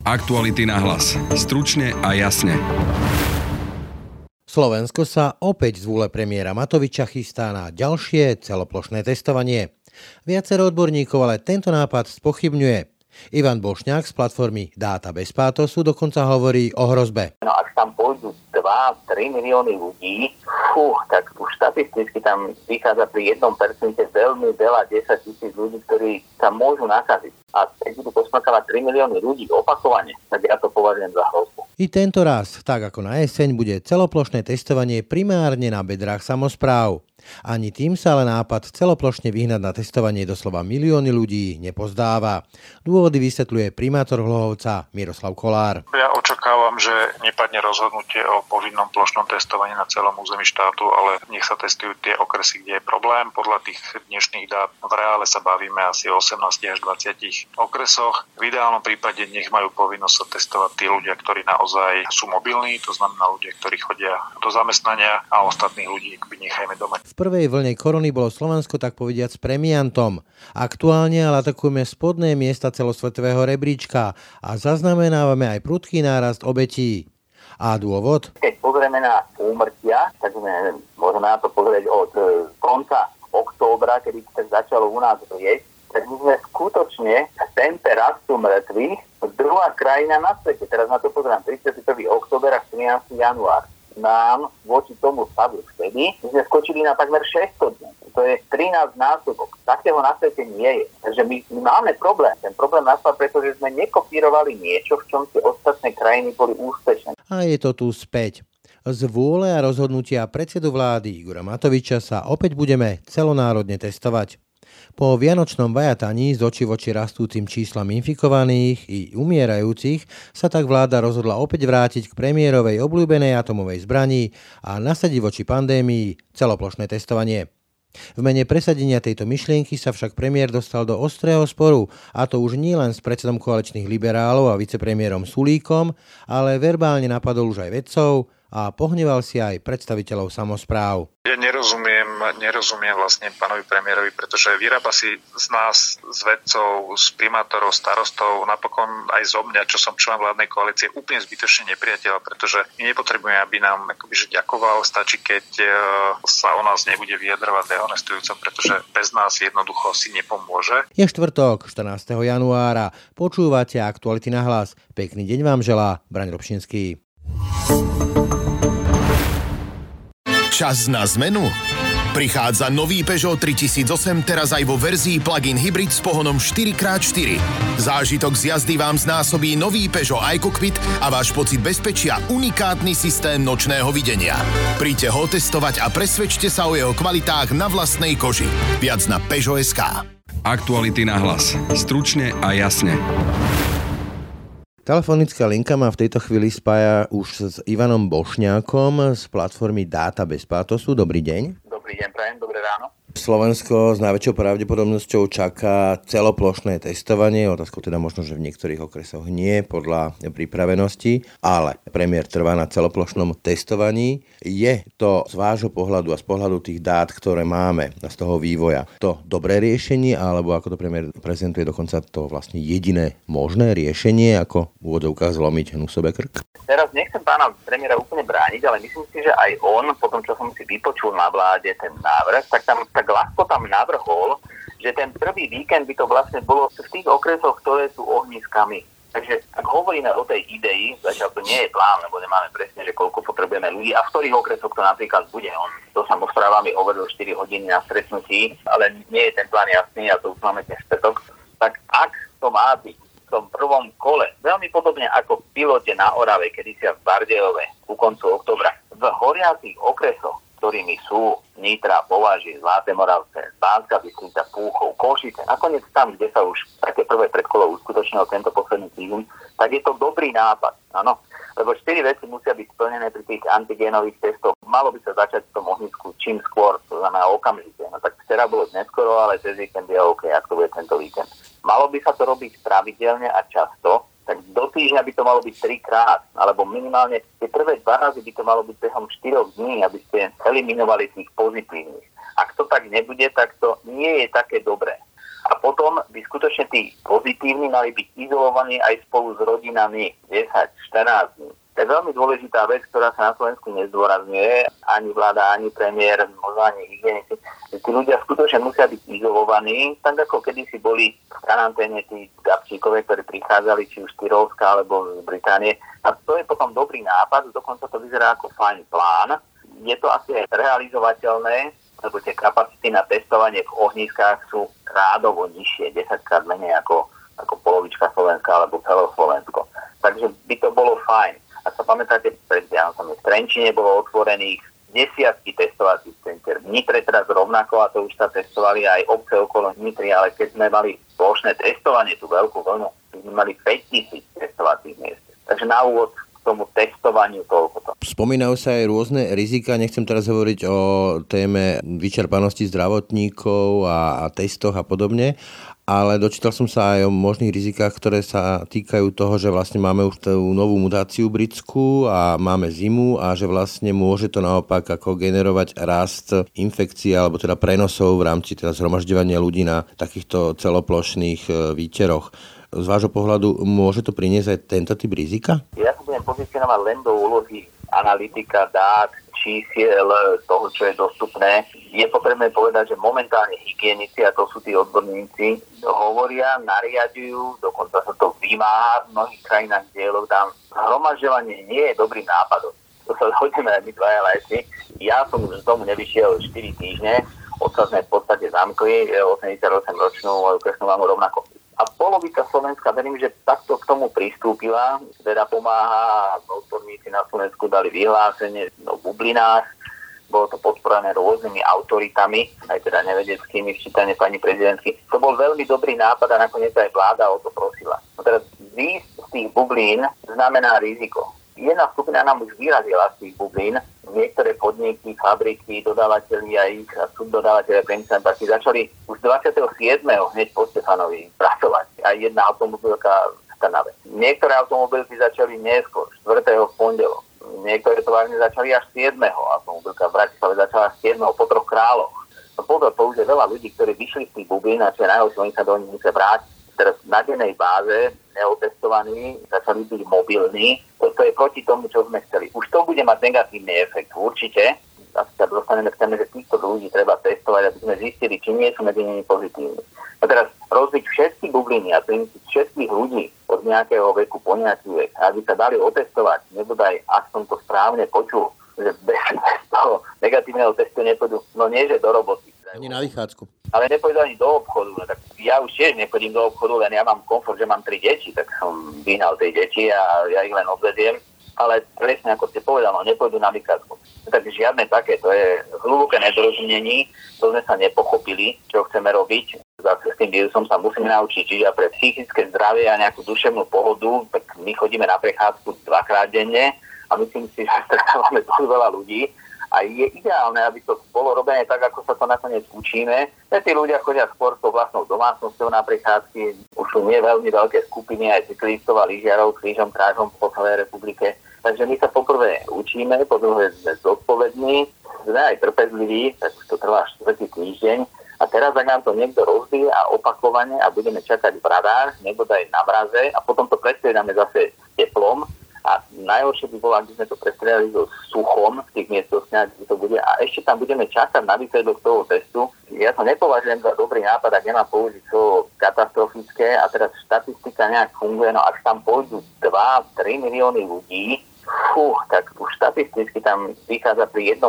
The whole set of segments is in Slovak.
Aktuality na hlas. Stručne a jasne. Slovensko sa opäť z vôle premiéra Matoviča chystá na ďalšie celoplošné testovanie. Viacero odborníkov ale tento nápad spochybňuje. Ivan Bošňák z platformy Dáta bez pátosu dokonca hovorí o hrozbe. No ak tam pôjdu 2-3 milióny ľudí, fú, tak už štatisticky tam vychádza pri 1% veľmi veľa 10 tisíc ľudí, ktorí sa môžu nakaziť. A keď budú posmakávať 3 milióny ľudí opakovane, tak ja to považujem za hrozbu. I tento raz, tak ako na jeseň, bude celoplošné testovanie primárne na bedrách samozpráv. Ani tým sa ale nápad celoplošne vyhnať na testovanie doslova milióny ľudí nepozdáva. Dôvody vysvetľuje primátor Hlohovca Miroslav Kolár. Ja očakávam, že nepadne rozhodnutie o povinnom plošnom testovaní na celom území štátu, ale nech sa testujú tie okresy, kde je problém. Podľa tých dnešných dát v reále sa bavíme asi o 18 až 20 okresoch. V ideálnom prípade nech majú povinnosť sa testovať tí ľudia, ktorí naozaj sú mobilní, to znamená ľudia, ktorí chodia do zamestnania a ostatných ľudí nechajme doma. Prvej vlne korony bolo Slovensko tak povediac premiantom. Aktuálne ale atakujeme spodné miesta celosvetového rebríčka a zaznamenávame aj prudký nárast obetí. A dôvod? Keď pozrieme na úmrtia, tak môžeme na to pozrieť od e, konca októbra, kedy sa začalo u nás rieť, tak my sme skutočne v tempe rastu mŕtvych druhá krajina na svete. Teraz na to pozerám 31. október a 13. január nám voči tomu stavu vtedy, my sme skočili na takmer 600 dní. To je 13 násobok. Takého na svete nie je. Takže my, my máme problém. Ten problém nastal, pretože sme nekopírovali niečo, v čom tie ostatné krajiny boli úspešné. A je to tu späť. Z vôle a rozhodnutia predsedu vlády Igora Matoviča sa opäť budeme celonárodne testovať. Po vianočnom vajataní z oči voči rastúcim číslam infikovaných i umierajúcich sa tak vláda rozhodla opäť vrátiť k premiérovej obľúbenej atomovej zbrani a nasadiť voči pandémii celoplošné testovanie. V mene presadenia tejto myšlienky sa však premiér dostal do ostrého sporu, a to už nie len s predsedom koaličných liberálov a vicepremiérom Sulíkom, ale verbálne napadol už aj vedcov, a pohneval si aj predstaviteľov samozpráv. Ja nerozumiem, nerozumiem vlastne pánovi premiérovi, pretože vyrába si z nás, z vedcov, z primátorov, starostov, napokon aj zo mňa, čo som člen vládnej koalície, úplne zbytočne nepriateľ, pretože my nepotrebujeme, aby nám akoby, že ďakoval, stačí, keď e, sa o nás nebude vyjadrovať dehonestujúco, pretože bez nás jednoducho si nepomôže. Je štvrtok, 14. januára. Počúvate aktuality na hlas. Pekný deň vám želá Braň Robšinský. Čas na zmenu? Prichádza nový Peugeot 3008 teraz aj vo verzii plug-in hybrid s pohonom 4x4. Zážitok z jazdy vám znásobí nový Peugeot iCockpit a váš pocit bezpečia unikátny systém nočného videnia. Príďte ho testovať a presvedčte sa o jeho kvalitách na vlastnej koži. Viac na Peugeot.sk Aktuality na hlas. Stručne a jasne. Telefonická linka ma v tejto chvíli spája už s Ivanom Bošňákom z platformy Dáta bez pátosu. Dobrý deň. Dobrý deň, prajem, dobré ráno. Slovensko s najväčšou pravdepodobnosťou čaká celoplošné testovanie, otázkou teda možno, že v niektorých okresoch nie podľa pripravenosti, ale premiér trvá na celoplošnom testovaní. Je to z vášho pohľadu a z pohľadu tých dát, ktoré máme z toho vývoja, to dobré riešenie, alebo ako to premiér prezentuje dokonca to vlastne jediné možné riešenie, ako v úvodzovkách zlomiť hnusové krk? Teraz nechcem pána premiéra úplne brániť, ale myslím si, že aj on, po tom, čo som si vypočul na vláde ten návrh, tak tam tak ľahko tam navrhol, že ten prvý víkend by to vlastne bolo v tých okresoch, ktoré sú ohniskami. Takže ak hovoríme o tej idei, zatiaľ to nie je plán, lebo nemáme presne, že koľko potrebujeme ľudí a v ktorých okresoch to napríklad bude. On to samozprávami hovoril 4 hodiny na stretnutí, ale nie je ten plán jasný a to už máme dnes spätok. Tak ak to má byť v tom prvom kole, veľmi podobne ako v pilote na Orave, kedy sa v Bardejove ku koncu oktobra, v horiacich okresoch ktorými sú Nitra, Považi, Zlaté Moravce, Bánska Bystrica, Púchov, Košice, nakoniec tam, kde sa už také prvé predkolo uskutočnilo tento posledný týždeň, tak je to dobrý nápad. Áno, lebo štyri veci musia byť splnené pri tých antigénových testoch. Malo by sa začať v tom ohnisku čím skôr, to znamená okamžite. No tak včera bolo neskoro, ale cez víkend je OK, ak to bude tento víkend. Malo by sa to robiť pravidelne a často, tak do týždňa by to malo byť trikrát, alebo minimálne tie prvé dva razy by to malo byť behom 4 dní, aby ste eliminovali tých pozitívnych. Ak to tak nebude, tak to nie je také dobré. A potom by skutočne tí pozitívni mali byť izolovaní aj spolu s rodinami 10-14 dní. Je veľmi dôležitá vec, ktorá sa na Slovensku nezdôrazňuje. Ani vláda, ani premiér, možno ani hygienici. Tí ľudia skutočne musia byť izolovaní, tak ako kedysi boli v karanténe tí gabčíkové, ktorí prichádzali či už z Tyrolska alebo z Británie. A to je potom dobrý nápad, dokonca to vyzerá ako fajn plán. Je to asi aj realizovateľné, lebo tie kapacity na testovanie v ohniskách sú rádovo nižšie, 10 krát menej ako, ako polovička Slovenska alebo celé Slovensko. Takže by to bolo fajn. Ak sa pamätáte, pred Vianocami v Trenčine bolo otvorených desiatky testovacích center. V Nitre teraz rovnako, a to už sa testovali aj obce okolo Nitry, ale keď sme mali plošné testovanie, tú veľkú vlnu, sme mali 5000 testovacích miest. Takže na úvod tomu testovaniu toľko. Spomínajú sa aj rôzne rizika, nechcem teraz hovoriť o téme vyčerpanosti zdravotníkov a, a testoch a podobne, ale dočítal som sa aj o možných rizikách, ktoré sa týkajú toho, že vlastne máme už tú novú mutáciu britskú a máme zimu a že vlastne môže to naopak ako generovať rast infekcií alebo teda prenosov v rámci teda zhromažďovania ľudí na takýchto celoplošných e, výteroch z vášho pohľadu môže to priniesť aj tento typ rizika? Ja sa budem pozicionovať len do úlohy analytika dát, čísiel toho, čo je dostupné. Je potrebné povedať, že momentálne hygienici, a to sú tí odborníci, hovoria, nariadujú, dokonca sa to vymáha v mnohých krajinách, kde je lockdown. Hromažďovanie nie je dobrým nápadom. To sa zhodneme aj my dvaja lajci. Ja som z domu nevyšiel 4 týždne, sme v podstate zamkli, 88 ročnú moju kršnú mamu rovnako a polovica Slovenska, verím, že takto k tomu pristúpila, teda pomáha, odborníci na Slovensku dali vyhlásenie o bublinách, bolo to podporené rôznymi autoritami, aj teda nevedeckými, včítane pani prezidentky. To bol veľmi dobrý nápad a nakoniec aj vláda o to prosila. No teraz výjsť z tých bublín znamená riziko. Jedna skupina nám už vyrazila z tých bublín, niektoré podniky, fabriky, dodávateľi a ich a subdodávateľia priemyselné parky začali už 27. hneď po Stefanovi pracovať. Aj jedna automobilka v Trnave. Niektoré automobilky začali neskôr, 4. v pondelok. Niektoré továrne začali až 7. automobilka v Bratislave začala až 7. po troch kráľoch. No pozor, to už je veľa ľudí, ktorí vyšli z tých bubín a čo je najhoršie, oni sa do nich musia vrátiť teraz na dennej báze neotestovaní, začali byť mobilní. To je proti tomu, čo sme chceli. Už to bude mať negatívny efekt určite. Asi sa dostaneme k téme, že týchto ľudí treba testovať, aby sme zistili, či nie sú medzi nimi pozitívni. A teraz rozbiť všetky bubliny a prinútiť všetkých ľudí od nejakého veku po nejaký vek, aby sa dali otestovať, nebodaj, ak som to správne počul, že bez toho negatívneho testu nepôjdu, no nie, že do roboty. Ani na vychádzku. Ale nepôjdu ani do obchodu. No, tak ja už tiež nechodím do obchodu, len ja mám komfort, že mám tri deti, tak som vyhnal tej deti a ja ich len odvediem. Ale presne ako ste povedali, no, nepôjdu na vychádzku. Takže žiadne také, to je hlboké nedorozumení, to sme sa nepochopili, čo chceme robiť. Zase s tým vírusom sa musíme naučiť, čiže pre psychické zdravie a nejakú duševnú pohodu, tak my chodíme na prechádzku dvakrát denne a myslím si, že stretávame dosť veľa ľudí, a je ideálne, aby to bolo robené tak, ako sa to nakoniec učíme. Že tí ľudia chodia skôr s vlastnou domácnosťou na prechádzky, už sú nie veľmi veľké skupiny aj cyklistov a lyžiarov krížom krážom po celej republike. Takže my sa poprvé učíme, po druhé sme zodpovední, sme aj trpezliví, tak už to trvá štvrtý týždeň. A teraz, ak nám to niekto rozbije a opakovane a budeme čakať v radách, nebodaj na mraze a potom to prestriedame zase teplom, a najhoršie by bolo, ak by sme to prestrelili so suchom v tých miestnostiach, kde to bude. A ešte tam budeme čakať na výsledok toho testu. Ja to nepovažujem za dobrý nápad, ak nemám použiť to katastrofické a teraz štatistika nejak funguje. No ak tam pôjdu 2-3 milióny ľudí, fú, tak už štatisticky tam vychádza pri 1%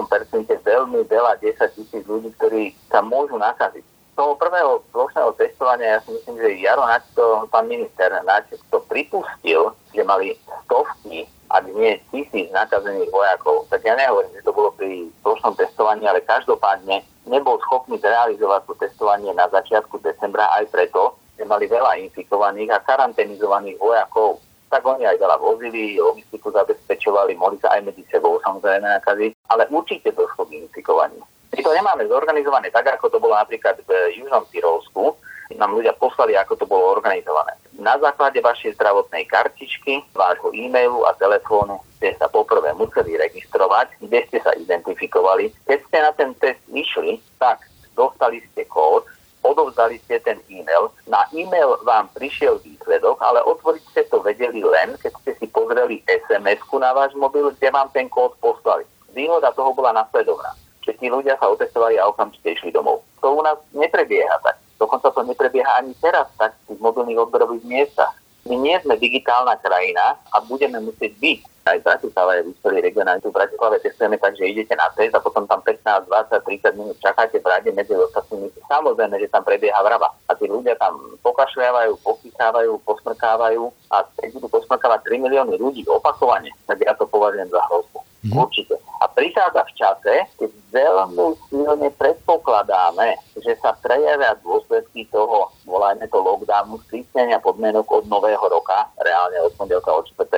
veľmi veľa 10 tisíc ľudí, ktorí sa môžu nakaziť toho prvého plošného testovania, ja si myslím, že Jaro Nač to, pán minister Nač to pripustil, že mali stovky, ak nie tisíc nakazených vojakov. Tak ja nehovorím, že to bolo pri plošnom testovaní, ale každopádne nebol schopný zrealizovať to testovanie na začiatku decembra aj preto, že mali veľa infikovaných a karanténizovaných vojakov. Tak oni aj veľa vozili, logistiku zabezpečovali, mohli sa aj medzi sebou samozrejme nakaziť, ale určite došlo k infikovaniu. My to nemáme zorganizované tak, ako to bolo napríklad v Južnom Tyrolsku. Nám ľudia poslali, ako to bolo organizované. Na základe vašej zdravotnej kartičky, vášho e-mailu a telefónu ste sa poprvé museli registrovať, kde ste sa identifikovali. Keď ste na ten test išli, tak dostali ste kód, odovzdali ste ten e-mail e-mail vám prišiel výsledok, ale otvoriť ste to vedeli len, keď ste si pozreli SMS-ku na váš mobil, kde vám ten kód poslali. Výhoda toho bola nasledovná, že tí ľudia sa otestovali a okamžite išli domov. To u nás neprebieha tak. Dokonca to neprebieha ani teraz tak v tých mobilných odberových miestach. My nie sme digitálna krajina a budeme musieť byť aj v Bratislave, v histórii regionálne tu v Bratislave testujeme tak, že idete na test a potom tam 15, 20, 30 minút čakáte v rade medzi ostatnými. Samozrejme, že tam prebieha vrava. A tí ľudia tam pokašľávajú, pochytávajú, posmrkávajú a keď budú posmrkávať 3 milióny ľudí opakovane, tak ja to považujem za hrozbu. Mm. Určite. A prichádza v čase, keď veľmi silne predpokladáme, že sa prejavia dôsledky toho, volajme to lockdownu, sprísnenia podmienok od nového roka, reálne od pondelka od 4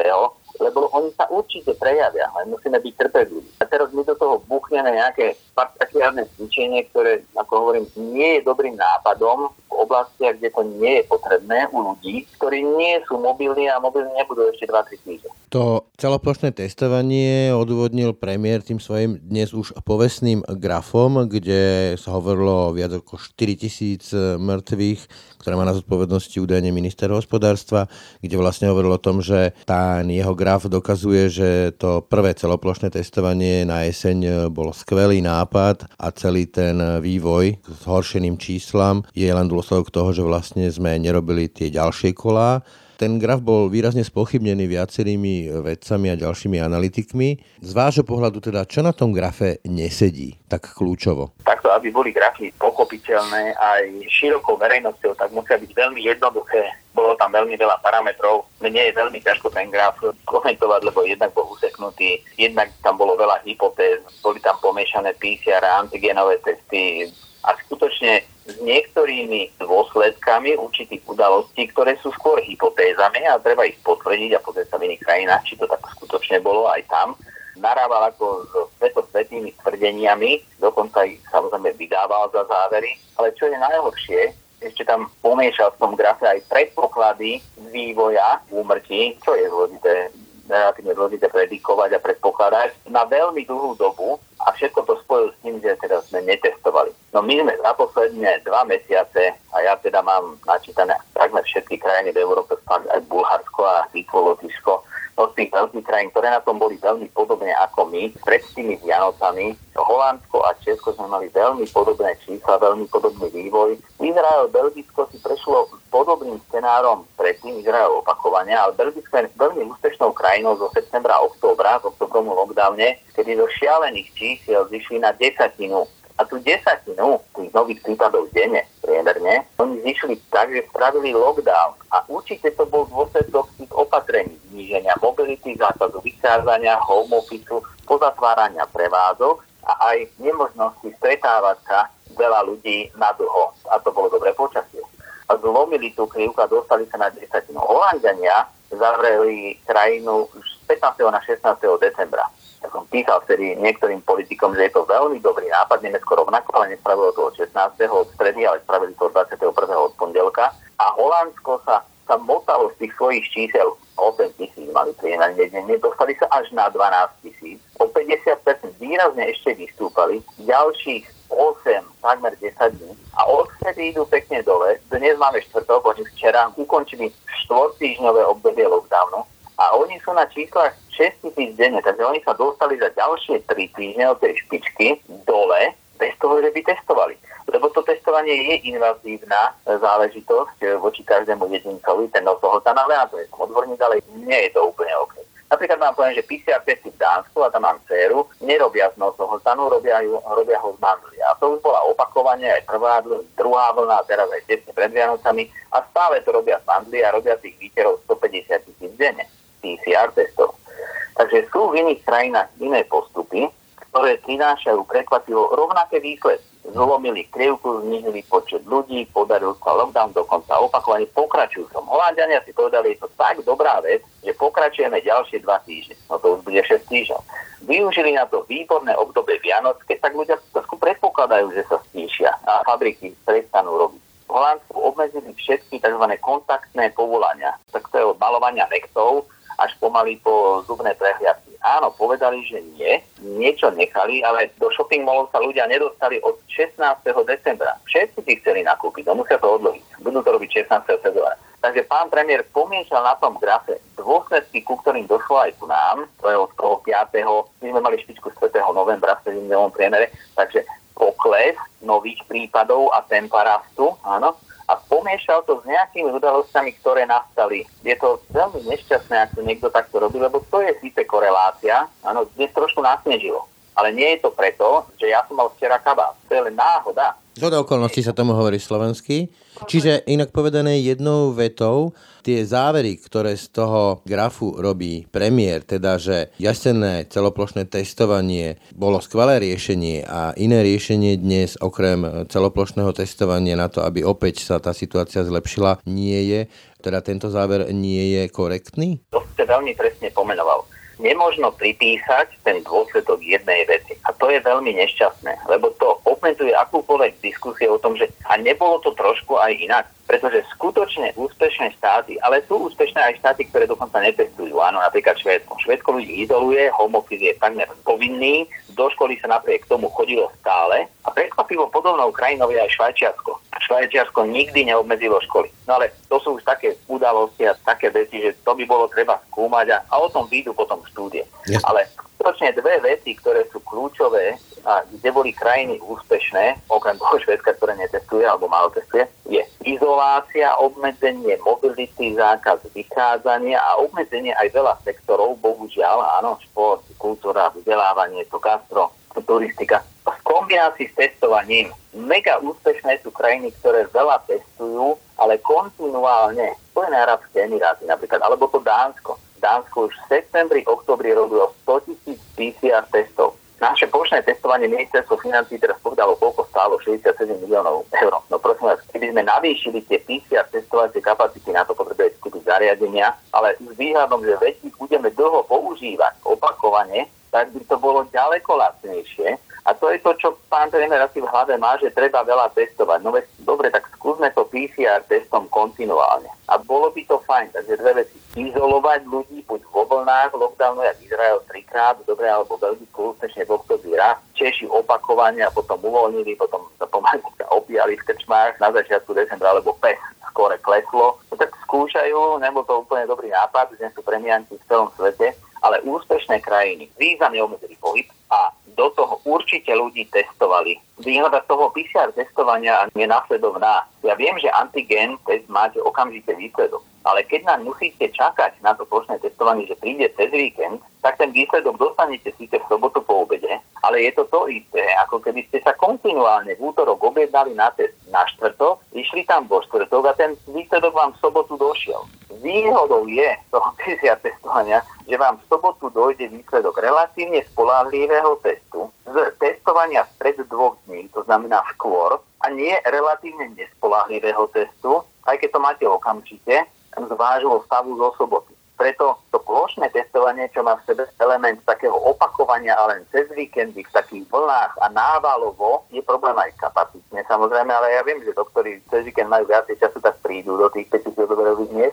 lebo oni sa určite prejavia, ale musíme byť trpezliví. A teraz my do toho buchneme nejaké partakliárne cvičenie, ktoré, ako hovorím, nie je dobrým nápadom v oblastiach, kde to nie je potrebné u ľudí, ktorí nie sú mobilní a mobilní nebudú ešte 2-3 týždne. To celoplošné testovanie odvodnil premiér tým svojim dnes už povestným grafom, kde sa hovorilo o viac ako 4 tisíc mŕtvych, ktoré má na zodpovednosti údajne minister hospodárstva, kde vlastne hovoril o tom, že tá jeho graf dokazuje, že to prvé celoplošné testovanie na jeseň bol skvelý nápad a celý ten vývoj s horšeným číslam je len dôsledok toho, že vlastne sme nerobili tie ďalšie kolá ten graf bol výrazne spochybnený viacerými vedcami a ďalšími analytikmi. Z vášho pohľadu teda, čo na tom grafe nesedí tak kľúčovo? Takto, aby boli grafy pochopiteľné aj širokou verejnosťou, tak musia byť veľmi jednoduché. Bolo tam veľmi veľa parametrov. Mne je veľmi ťažko ten graf komentovať, lebo jednak bol useknutý, jednak tam bolo veľa hypotéz, boli tam pomiešané PCR a antigenové testy a skutočne s niektorými dôsledkami určitých udalostí, ktoré sú skôr hypotézami a treba ich potvrdiť a pozrieť sa v iných krajinách, či to tak skutočne bolo aj tam. Narával ako so svetosvetými tvrdeniami, dokonca ich samozrejme vydával za závery, ale čo je najhoršie, ešte tam pomiešal v tom grafe aj predpoklady vývoja úmrtí, čo je dôležité relatívne zložité predikovať a predpokladať na veľmi dlhú dobu a všetko to spojil s tým, že teda sme netestovali. No my sme za posledné dva mesiace, a ja teda mám načítané takmer všetky krajiny v Európe, aj Bulharsko a Litvo, Lotyšsko, z tých veľkých krajín, ktoré na tom boli veľmi podobne ako my, pred tými Vianocami, Holandsko a Česko sme mali veľmi podobné čísla, veľmi podobný vývoj. Izrael, Belgicko si prešlo podobným scenárom predtým, Izrael opakovania, ale Belgicko je veľmi úspešnou krajinou zo septembra a októbra, v oktobromu lockdowne, kedy zo šialených čísiel zišli na desatinu a tú desatinu tých nových prípadov denne priemerne, oni zišli tak, že spravili lockdown. A určite to bol dôsledok tých opatrení, zníženia mobility, zákazu vychádzania, home office, pozatvárania prevádzok a aj nemožnosti stretávať sa veľa ľudí na dlho. A to bolo dobré počasie. A zlomili tú krivku a dostali sa na desatinu. Holandiania zavreli krajinu už z 15. na 16. decembra ja som písal vtedy niektorým politikom, že je to veľmi dobrý nápad, Nemecko rovnako, ale nespravilo to od 16. od stredy, ale spravili to od 21. od pondelka. A Holandsko sa, sa motalo z tých svojich čísel 8 tisíc mali priemerne denne, dostali sa až na 12 tisíc. O 50% výrazne ešte vystúpali, ďalších 8, takmer 10 dní a odvtedy idú pekne dole. Dnes máme štvrtok, oni včera ukončili štvortýžňové obdobie lockdownu a oni sú na číslach 6 tisíc denne, takže oni sa dostali za ďalšie 3 týždne od tej špičky dole, bez toho, že by testovali. Lebo to testovanie je invazívna záležitosť voči každému jedincovi, ten nosohltané, a to je odborník, ale nie je to úplne OK. Napríklad vám poviem, že PCR testy v Dánsku, a tam mám dceru, nerobia z nosohltanu, robia, ju, robia ho z mandlia. A to už bola opakovanie aj prvá, druhá vlna, a teraz aj tesne pred Vianocami a stále to robia z mandlia a robia tých výterov 150 tisíc denne. PCR testov. Takže sú v iných krajinách iné postupy, ktoré prinášajú prekvapivo rovnaké výsledky. Zlomili krivku, znižili počet ľudí, podaril sa lockdown, dokonca opakovane pokračujú som. Holandiania si povedali, je to tak dobrá vec, že pokračujeme ďalšie dva týždne. No to už bude 6 týždňov. Využili na to výborné obdobie Vianoc, keď tak ľudia trošku predpokladajú, že sa stíšia a fabriky prestanú robiť. V Holandsku obmedzili všetky tzv. kontaktné povolania. Tak to je od malovania nektov až pomaly po zubné prehliadky. áno, povedali, že nie, niečo nechali, ale do shopping mallov sa ľudia nedostali od 16. decembra. Všetci si chceli nakúpiť, no musia to odložiť. Budú to robiť 16. februára. Takže pán premiér pomiešal na tom grafe dôsledky, ku ktorým došlo aj ku nám, to je od toho 5. My sme mali špičku 4. novembra v 7 priemere, takže pokles nových prípadov a tempa rastu, áno, a pomiešal to s nejakými udalosťami, ktoré nastali. Je to veľmi nešťastné, ak to niekto takto robí, lebo to je síce korelácia. Áno, dnes trošku nasnežilo. Ale nie je to preto, že ja som mal včera kabát. To je len náhoda. Zhoda okolností sa tomu hovorí slovensky. Čiže inak povedané jednou vetou, tie závery, ktoré z toho grafu robí premiér, teda že jasenné celoplošné testovanie bolo skvelé riešenie a iné riešenie dnes okrem celoplošného testovania na to, aby opäť sa tá situácia zlepšila, nie je, teda tento záver nie je korektný? To ste veľmi presne pomenoval nemožno pripísať ten dôsledok jednej veci. A to je veľmi nešťastné, lebo to obmedzuje akúkoľvek diskusie o tom, že a nebolo to trošku aj inak. Pretože skutočne úspešné štáty, ale sú úspešné aj štáty, ktoré dokonca netestujú. Áno, napríklad Švédsko. Švédsko ľudí izoluje, homofil je takmer povinný, do školy sa napriek tomu chodilo stále a prekvapivo podobnou krajinou je aj Švajčiarsko. Švajčiarsko nikdy neobmedzilo školy. No ale to sú už také udalosti a také veci, že to by bolo treba skúmať a, a o tom výjdu potom štúdie. Yes. Ale skutočne dve veci, ktoré sú kľúčové a kde boli krajiny úspešné, okrem toho Švedska, ktoré netestuje alebo málo testuje, je izolácia, obmedzenie mobility, zákaz vychádzania a obmedzenie aj veľa sektorov, bohužiaľ, áno, šport, kultúra, vzdelávanie, to gastro, turistika. V kombinácii s testovaním mega úspešné sú krajiny, ktoré veľa testujú, ale kontinuálne. Spojené arabské emiráty napríklad, alebo to Dánsko. Dánsko už v septembri, oktobri robilo 100 tisíc PCR testov naše plošné testovanie ministerstvo financí teraz povedalo, koľko stálo 67 miliónov eur. No prosím vás, keby sme navýšili tie PCR testovacie kapacity, na to potrebujete kúpiť zariadenia, ale s výhľadom, že veci budeme dlho používať opakovane, tak by to bolo ďaleko lacnejšie. A to je to, čo pán tréner asi v hlave má, že treba veľa testovať. No veď, dobre, tak skúsme to PCR testom kontinuálne. A bolo by to fajn, takže dve veci. Izolovať ľudí buď vo vlnách lockdownu, jak Izrael trikrát, dobre, alebo Belgicku úspešne v oktobri raz. Češi opakovania, potom uvoľnili, potom sa pomaly opíjali v krčmách na začiatku decembra, alebo pes skore kleslo. No tak skúšajú, nebol to úplne dobrý nápad, že sú premianti v celom svete, ale úspešné krajiny významne obmedzili pohyb a do toho určite ľudí testovali. Výhoda toho PCR testovania je následovná. Ja viem, že antigen test máte okamžite výsledok, ale keď nám musíte čakať na to plošné testovanie, že príde cez víkend, tak ten výsledok dostanete síce v sobotu po obede, ale je to to isté, ako keby ste sa kontinuálne v útorok objednali na test na štvrtok, išli tam vo štvrtok a ten výsledok vám v sobotu došiel. Výhodou je toho PCR testovania, že vám v sobotu dojde výsledok relatívne spolahlivého testu z testovania pred dvoch dní, to znamená skôr, a nie relatívne nespolahlivého testu, aj keď to máte okamžite, z vášho stavu zo soboty. Preto to plošné testovanie, čo má v sebe element takého opakovania a len cez víkendy v takých vlnách a návalovo, je problém aj kapacitne samozrejme, ale ja viem, že doktori cez víkend majú viacej času, tak prídu do tých 5000 miest, ale to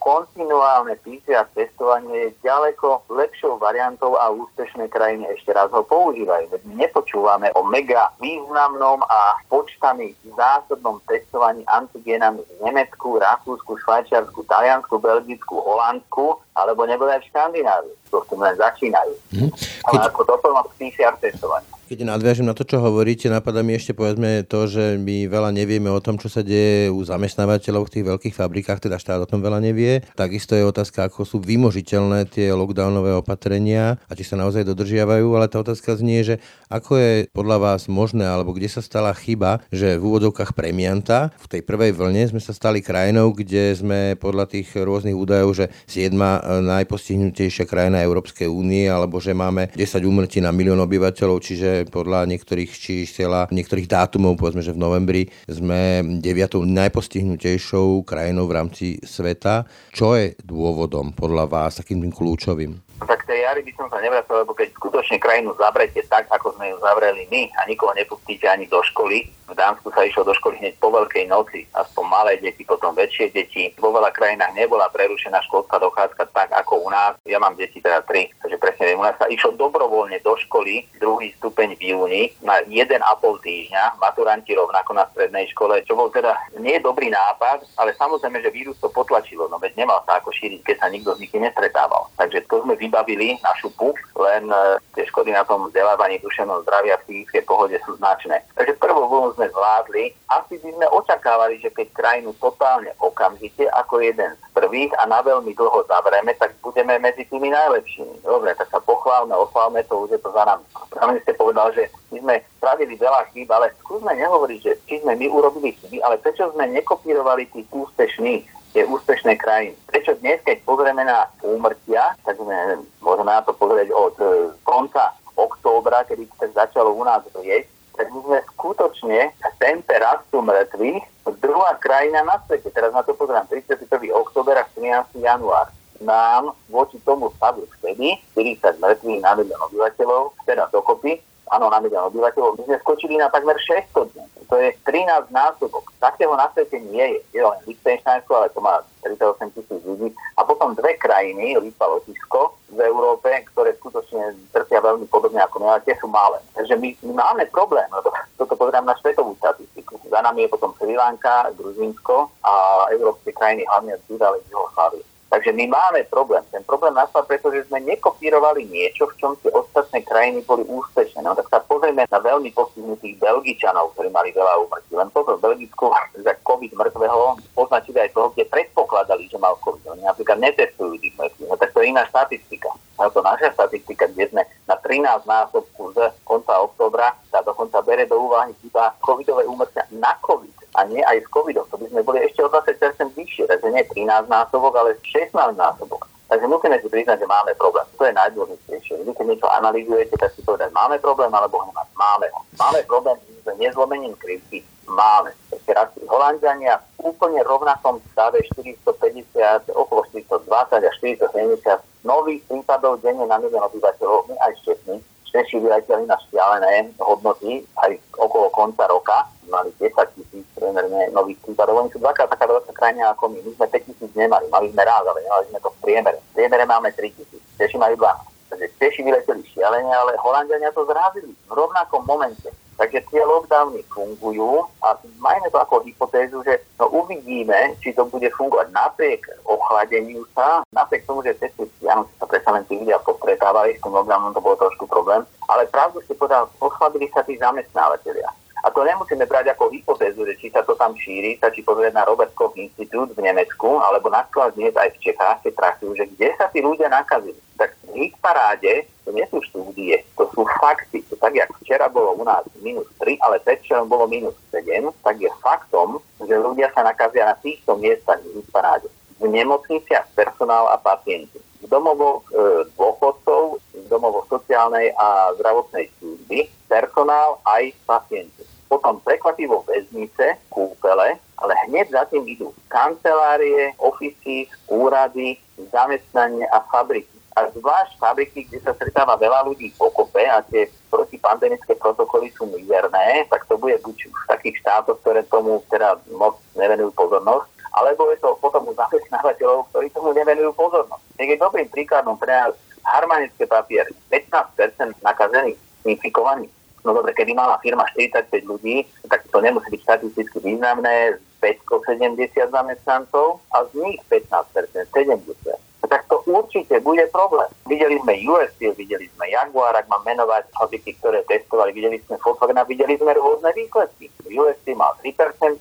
kontinuálne PCR testovanie je ďaleko lepšou variantou a úspešné krajiny ešte raz ho používajú. Nepočúvame o mega významnom a počtami zásobnom testovaní antigénami v Nemecku, Rakúsku, Švajčiarsku, Taliansku, Belgicku, Holandsku, alebo neboli aj v Škandinávii. To s tým len začínajú. Hmm. Ale ako doplnok PCR testovania. Keď nadviažem na to, čo hovoríte, napadá mi ešte povedzme to, že my veľa nevieme o tom, čo sa deje u zamestnávateľov v tých veľkých fabrikách, teda štát o tom veľa nevie. Takisto je otázka, ako sú vymožiteľné tie lockdownové opatrenia a či sa naozaj dodržiavajú, ale tá otázka znie, že ako je podľa vás možné, alebo kde sa stala chyba, že v úvodovkách premianta v tej prvej vlne sme sa stali krajinou, kde sme podľa tých rôznych údajov, že 7 najpostihnutejšia krajina Európskej únie, alebo že máme 10 úmrtí na milión obyvateľov, čiže podľa niektorých čísel niektorých dátumov, povedzme, že v novembri sme deviatou najpostihnutejšou krajinou v rámci sveta. Čo je dôvodom podľa vás takým kľúčovým? Tak to je čiary by som sa nevracal, lebo keď skutočne krajinu zavrete tak, ako sme ju zavreli my a nikoho nepustíte ani do školy, v Dánsku sa išlo do školy hneď po veľkej noci, aspoň malé deti, potom väčšie deti. Vo veľa krajinách nebola prerušená školská dochádzka tak ako u nás. Ja mám deti teda tri, takže presne viem. U nás sa išlo dobrovoľne do školy, druhý stupeň v júni, na 1,5 týždňa, maturanti rovnako na strednej škole, čo bol teda nie dobrý nápad, ale samozrejme, že vírus to potlačilo, no veď nemal sa ako šíriť, keď sa nikto s nikým nestretával. Takže to sme vybavili na šupu, len e, tie škody na tom vzdelávaní duševnom zdravia a psychickej pohode sú značné. Takže prvú vlnu sme zvládli. Asi by sme očakávali, že keď krajinu totálne okamžite ako jeden z prvých a na veľmi dlho zavreme, tak budeme medzi tými najlepšími. Dobre, tak sa pochválme, ochválme to, už je to za nami. Práve ste povedal, že my sme spravili veľa chýb, ale skúsme nehovoriť, že či sme my urobili chyby, ale prečo sme nekopírovali tých úspešných tie úspešné krajiny. Prečo dnes, keď pozrieme na úmrtia, tak sme, môžeme na to pozrieť od e, konca októbra, kedy sa začalo u nás rieť, tak my sme skutočne v tempe rastu mŕtvych druhá krajina na svete. Teraz na to pozerám 31. október a 13. január nám voči tomu stavu vtedy 40 mŕtvych na milión obyvateľov, teda dokopy, áno, na milión obyvateľov, my sme skočili na takmer 600 dní. To je 13 násobok. Takého na svete nie je. Je len Liechtensteinsko, ale to má 38 tisíc ľudí. A potom dve krajiny, Litva, Lotisko, v Európe, ktoré skutočne trpia veľmi podobne ako my, ale tie sú malé. Takže my, my máme problém, lebo toto pozerám na svetovú statistiku. Za nami je potom Sri Lanka, Gruzinsko a európske krajiny, hlavne z bývalej Jugoslávie. Takže my máme problém. Ten problém nastal, pretože sme nekopírovali niečo, v čom tie ostatné krajiny boli úspešné. No tak sa pozrieme na veľmi postihnutých Belgičanov, ktorí mali veľa úmrtí. Len toto v Belgicku za COVID mŕtvého označili aj toho, kde predpokladali, že mal COVID. Oni napríklad netestujú tých mŕtvych. No tak to je iná štatistika. No to naša statistika, kde sme na 13 násobku z konca oktobra sa dokonca bere do úvahy iba covidové úmrtia na COVID a nie aj s covidom. To by sme boli ešte o 20% vyššie, takže nie 13 násobok, ale 16 násobok. Takže musíme si priznať, že máme problém. To je najdôležitejšie. Vy keď niečo analizujete, tak si povedať, máme problém alebo nemáme. Máme ho. Máme problém s nezlomením krivky. Máme. Ešte raz, Holandiania v úplne rovnakom stave 450, okolo 420 a 470 nových prípadov denne na milión obyvateľov, my aj šťastní. Češi vyjadili na šialené hodnoty aj okolo konca roka mali 10 tisíc priemerne nových prípadov. Oni sú dvakrát taká veľká krajina ako my. My sme 5 tisíc nemali, mali sme raz, ale nemali sme to v priemere. V priemere máme 3 tisíc, Češi majú 12. Takže Češi vyleteli šialene, ale Holandiania to zrazili v rovnakom momente. Takže tie lockdowny fungujú a majme to ako hypotézu, že no uvidíme, či to bude fungovať napriek ochladeniu sa, napriek tomu, že cez Vianoce sa predsa len tí ľudia postretávali, s tým lockdownom to bolo trošku problém, ale pravdu ste povedal, ochladili sa tí zamestnávateľia. A to nemusíme brať ako hypotézu, že či sa to tam šíri, sa či pozrieť na Robert Koch Institute v Nemecku, alebo na dnes aj v Čechách, keď trachujú, že kde sa tí ľudia nakazili. Tak ich paráde to nie sú štúdie, to sú fakty. To tak, jak včera bolo u nás minus 3, ale predvčerom bolo minus 7, tak je faktom, že ľudia sa nakazia na týchto miestach v ich paráde. V nemocniciach personál a pacienti. V domovoch e, dôchodcov, v domovoch sociálnej a zdravotnej služby, personál aj pacienti potom prekvapivo väznice, kúpele, ale hneď za tým idú kancelárie, ofisy, úrady, zamestnanie a fabriky. A zvlášť fabriky, kde sa stretáva veľa ľudí v okope a tie protipandemické protokoly sú mizerné, tak to bude buď v takých štátoch, ktoré tomu teda moc nevenujú pozornosť, alebo je to potom u zamestnávateľov, ktorí tomu nevenujú pozornosť. Je dobrým príkladom pre nás harmonické papiery. 15% nakazených, infikovaných No dobre, keby mala firma 45 ľudí, tak to nemusí byť štatisticky významné, 570 zamestnancov a z nich 15%, 70%. Tak to určite bude problém. Videli sme US videli sme Jaguar, ak mám menovať fabriky, ktoré testovali, videli sme Volkswagen a videli sme rôzne výsledky. US mal 3%,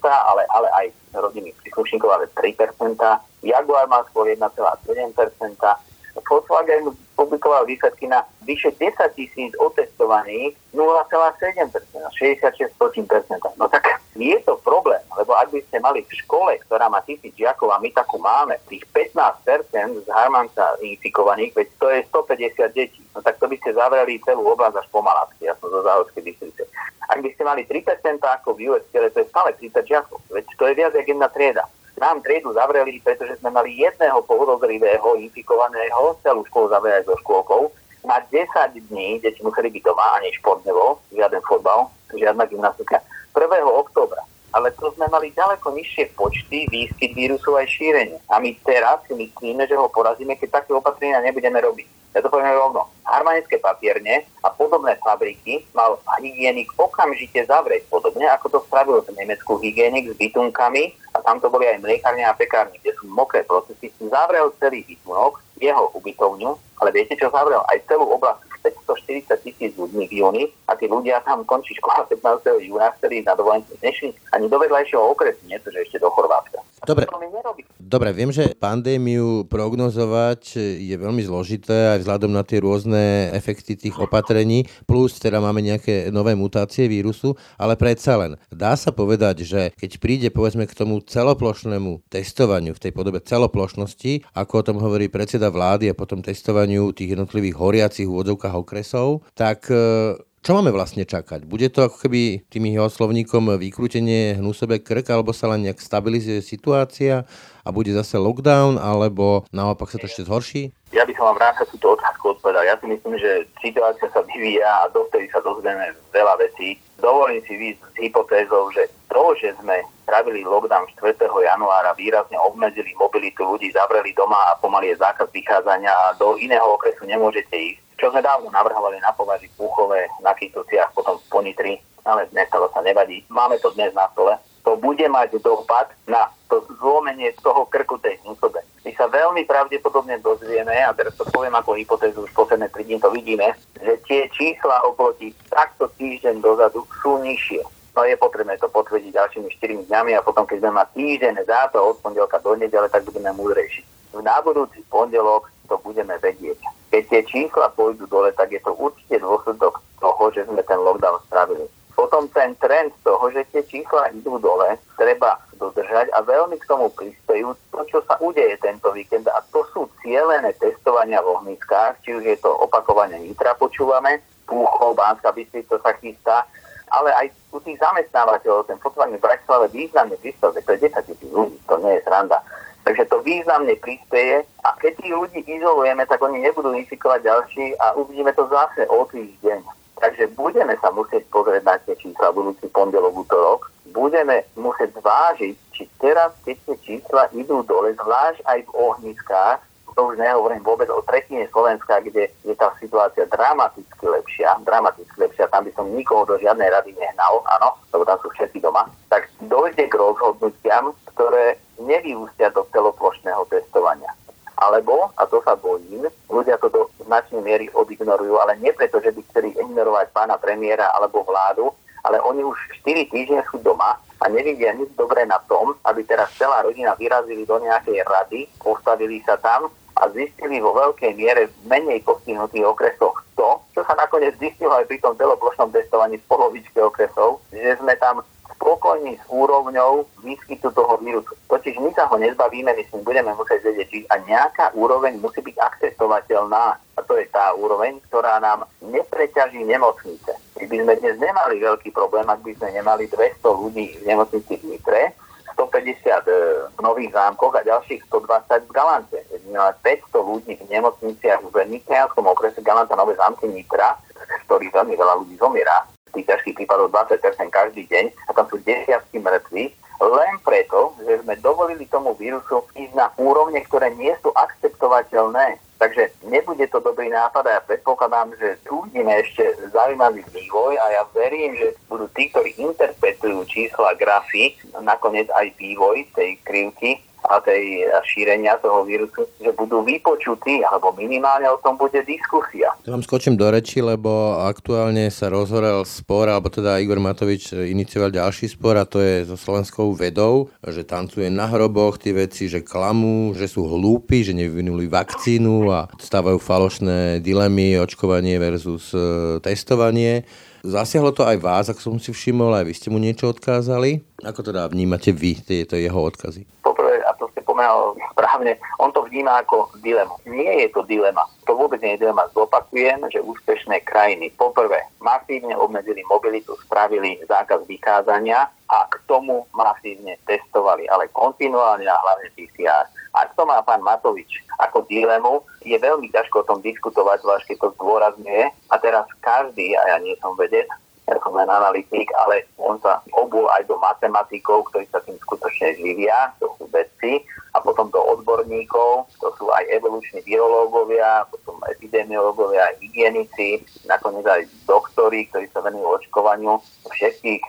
ale, ale aj rodinných príslušníkov, ale 3%. Jaguar mal skôr 1,7%. Volkswagen publikoval výsledky na vyše 10 tisíc otestovaných 0,7%, 66%. No tak je to problém, lebo ak by ste mali v škole, ktorá má tisíc žiakov a my takú máme, tých 15% z Harmanca infikovaných, veď to je 150 detí, no tak to by ste zavreli celú oblasť až po ja som zo Záhodskej districe. Ak by ste mali 3% ako v US, to je stále 30 žiakov, veď to je viac jak jedna trieda. Nám triedu zavreli, pretože sme mali jedného podozrivého infikovaného, celú školu zavreli so škôlkou. Na 10 dní deti museli byť doma, ani šport nebol, žiaden fotbal, žiadna gymnastika. 1. októbra ale to sme mali ďaleko nižšie počty, výskyt vírusu aj šírenie. A my teraz si myslíme, že ho porazíme, keď také opatrenia nebudeme robiť. Ja to poviem rovno. Harmanické papierne a podobné fabriky mal hygienik okamžite zavrieť, podobne ako to spravil v Nemecku hygienik s bytunkami a tam to boli aj mliekárne a pekárne, kde sú mokré procesy. Zavrel celý bytunok, jeho ubytovňu, ale viete čo zavrel? Aj celú oblasť 540 tisíc ľudí v júni a tí ľudia tam končí škola 15. júna, ktorí na dovolenku nešli ani do vedľajšieho okresu, nie to, že ešte do Chorvátska. Dobre. Dobre, viem, že pandémiu prognozovať je veľmi zložité aj vzhľadom na tie rôzne efekty tých opatrení, plus teda máme nejaké nové mutácie vírusu, ale predsa len dá sa povedať, že keď príde povedzme k tomu celoplošnému testovaniu v tej podobe celoplošnosti, ako o tom hovorí predseda vlády a potom testovaniu tých jednotlivých horiacich úvodzovkách okresov, tak e, čo máme vlastne čakať? Bude to ako keby tým jeho slovníkom vykrútenie hnusebe krk, alebo sa len nejak stabilizuje situácia a bude zase lockdown, alebo naopak sa to ešte zhorší? Ja by som vám rád túto otázku odpovedal. Ja si myslím, že situácia sa vyvíja a dovtedy sa dozvieme veľa vecí. Dovolím si výsť s hypotézou, že to, že sme spravili lockdown 4. januára, výrazne obmedzili mobilitu ľudí, zavreli doma a pomaly je zákaz vychádzania a do iného okresu nemôžete ísť, čo sme dávno navrhovali na považi Púchové, na Kytuciach, potom v Ponitri, ale nestalo sa, nevadí. Máme to dnes na stole. To bude mať dopad na to zlomenie toho krku tej hnusobe. My sa veľmi pravdepodobne dozvieme, a teraz to poviem ako hypotézu, už posledné 3 dní to vidíme, že tie čísla oproti takto týždeň dozadu sú nižšie. No je potrebné to potvrdiť ďalšími 4 dňami a potom, keď budeme mať týždeň za to od pondelka do nedele, tak budeme múdrejší. V nábudúci pondelok to budeme vedieť. Keď tie čísla pôjdu dole, tak je to určite dôsledok toho, že sme ten lockdown spravili. Potom ten trend toho, že tie čísla idú dole, treba dodržať a veľmi k tomu prispejú to, čo sa udeje tento víkend a to sú cielené testovania v ohniskách, či už je to opakovanie Nitra, počúvame, Púchov, Bánska Bystrica sa chystá, ale aj u tých zamestnávateľov ten fotovanie v Bratislave významne prispel, to je 10 tisíc ľudí, to nie je sranda. Takže to významne prispieje a keď tých ľudí izolujeme, tak oni nebudú infikovať ďalší a uvidíme to zase o týždeň. Takže budeme sa musieť pozrieť na tie čísla budúci pondelok, útorok. Budeme musieť zvážiť, či teraz, keď tie čísla idú dole, zvlášť aj v ohniskách, to už nehovorím vôbec o tretine Slovenska, kde je tá situácia dramaticky lepšia, dramaticky lepšia, tam by som nikoho do žiadnej rady nehnal, áno, lebo tam sú všetci doma, tak dojde k rozhodnutiam, ktoré nevyústia do celoplošného testovania. Alebo, a to sa bojím, ľudia to do značnej miery odignorujú, ale nie preto, že by chceli ignorovať pána premiéra alebo vládu, ale oni už 4 týždne sú doma a nevidia nič dobré na tom, aby teraz celá rodina vyrazili do nejakej rady, postavili sa tam a zistili vo veľkej miere v menej postihnutých okresoch to, čo sa nakoniec zistilo aj pri tom celoplošnom testovaní v polovičke okresov, že sme tam spokojní s úrovňou výskytu toho vírusu. Totiž my sa ho nezbavíme, my si budeme musieť vedieť, a nejaká úroveň musí byť akcesovateľná. A to je tá úroveň, ktorá nám nepreťaží nemocnice. My by sme dnes nemali veľký problém, ak by sme nemali 200 ľudí v nemocnici v Nitre, 150 e, v Nových zámkoch a ďalších 120 v Galante. Máme 500 ľudí v nemocniciach v Nitrianskom okrese Galanta Nové zámky Nitra, z ktorých veľmi veľa ľudí zomiera, tých ťažkých prípadov 20% každý deň a tam sú desiatky mŕtvi, len preto, že sme dovolili tomu vírusu ísť na úrovne, ktoré nie sú akceptovateľné. Takže nebude to dobrý nápad a ja predpokladám, že tu uvidíme ešte zaujímavý vývoj a ja verím, že budú tí, ktorí interpretujú čísla grafy, nakoniec aj vývoj tej krivky, a tej šírenia toho vírusu, že budú vypočutí, alebo minimálne o tom bude diskusia. To vám skočím do reči, lebo aktuálne sa rozhorel spor, alebo teda Igor Matovič inicioval ďalší spor a to je so slovenskou vedou, že tancuje na hroboch tie veci, že klamú, že sú hlúpi, že nevyvinuli vakcínu a stávajú falošné dilemy, očkovanie versus e, testovanie. Zasiahlo to aj vás, ako som si všimol, aj vy ste mu niečo odkázali. Ako teda vnímate vy tieto jeho odkazy? Poprvé, a to ste rozumel správne, on to vníma ako dilemu. Nie je to dilema. To vôbec nie je dilema. Zopakujem, že úspešné krajiny poprvé masívne obmedzili mobilitu, spravili zákaz vykázania a k tomu masívne testovali, ale kontinuálne a hlavne PCR. Ak to má pán Matovič ako dilemu, je veľmi ťažko o tom diskutovať, zvlášť keď to zdôrazňuje. A teraz každý, a ja nie som vedec, ja som len analytik, ale on sa obul aj do matematikov, ktorí sa tým skutočne živia, to sú vedci, a potom do odborníkov, to sú aj evoluční biológovia, potom epidemiológovia, hygienici, nakoniec aj doktori, ktorí sa venujú očkovaniu všetkých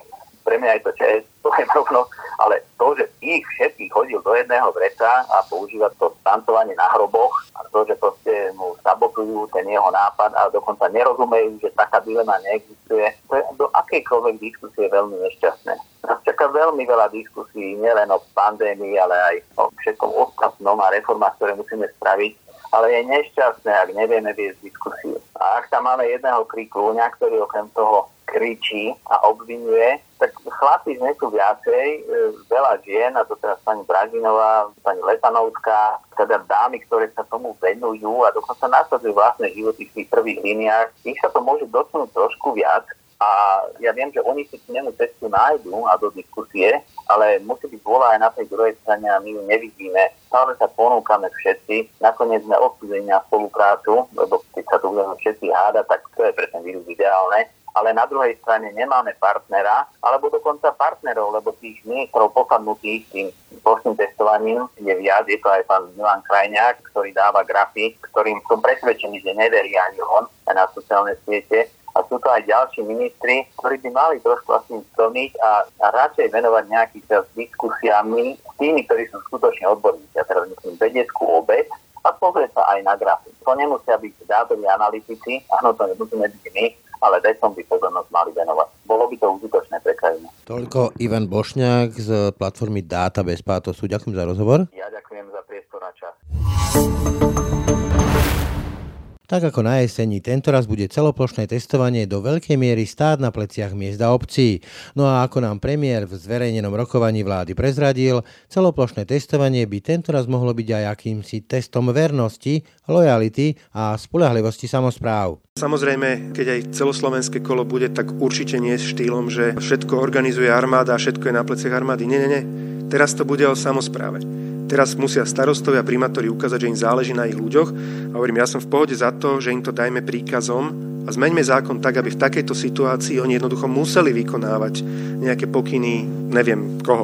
pre mňa je to čest, poviem rovno, ale to, že ich všetkých hodil do jedného vreca a používa to stancovanie na hroboch a to, že proste mu sabotujú ten jeho nápad a dokonca nerozumejú, že taká dilema neexistuje, to je do akejkoľvek diskusie veľmi nešťastné. Nás čaká veľmi veľa diskusí, nielen o pandémii, ale aj o všetkom ostatnom a reformách, ktoré musíme spraviť ale je nešťastné, ak nevieme viesť diskusiu. A ak tam máme jedného kriklúňa, ktorý okrem toho kričí a obvinuje, tak chlapí sú viacej, e, veľa žien, a to teraz pani Bražinová, pani Letanovská, teda dámy, ktoré sa tomu venujú a dokonca nasadzujú vlastné životy v tých prvých líniách, ich sa to môže dotknúť trošku viac, a ja viem, že oni si k cestu nájdu a do diskusie, ale musí byť vôľa aj na tej druhej strane a my ju nevidíme. Stále sa ponúkame všetci. Nakoniec sme odsúdení na spoluprácu, lebo keď sa tu budeme všetci hádať, tak to je pre ten vírus ideálne ale na druhej strane nemáme partnera, alebo dokonca partnerov, lebo tých ministrov posadnutých tým plošným testovaním je viac, je to aj pán Milan Krajňák, ktorý dáva grafy, ktorým som presvedčený, že neverí ani on na sociálne siete. A sú to aj ďalší ministri, ktorí by mali trošku asi splniť a, a radšej venovať nejaký čas diskusiami s tými, ktorí sú skutočne odborníci. Ja teraz myslím vedeckú obec, a pozrieť sa aj na grafy. To nemusia byť dátoví analytici, áno, to nemusíme byť my, ale som by pozornosť mali venovať. Bolo by to užitočné pre krajinu. Toľko Ivan Bošňák z platformy Dáta bez pátosu. Ďakujem za rozhovor. Ja ďakujem za priestor a čas. Tak ako na jeseni, tentoraz bude celoplošné testovanie do veľkej miery stáť na pleciach miest a obcí. No a ako nám premiér v zverejnenom rokovaní vlády prezradil, celoplošné testovanie by tentoraz mohlo byť aj akýmsi testom vernosti, lojality a spolahlivosti samozpráv. Samozrejme, keď aj celoslovenské kolo bude, tak určite nie s štýlom, že všetko organizuje armáda a všetko je na pleciach armády. Nie, nie, nie. Teraz to bude o samozpráve. Teraz musia starostovia a primátori ukázať, že im záleží na ich ľuďoch. A hovorím, ja som v pohode za to, že im to dajme príkazom a zmeňme zákon tak, aby v takejto situácii oni jednoducho museli vykonávať nejaké pokyny, neviem koho,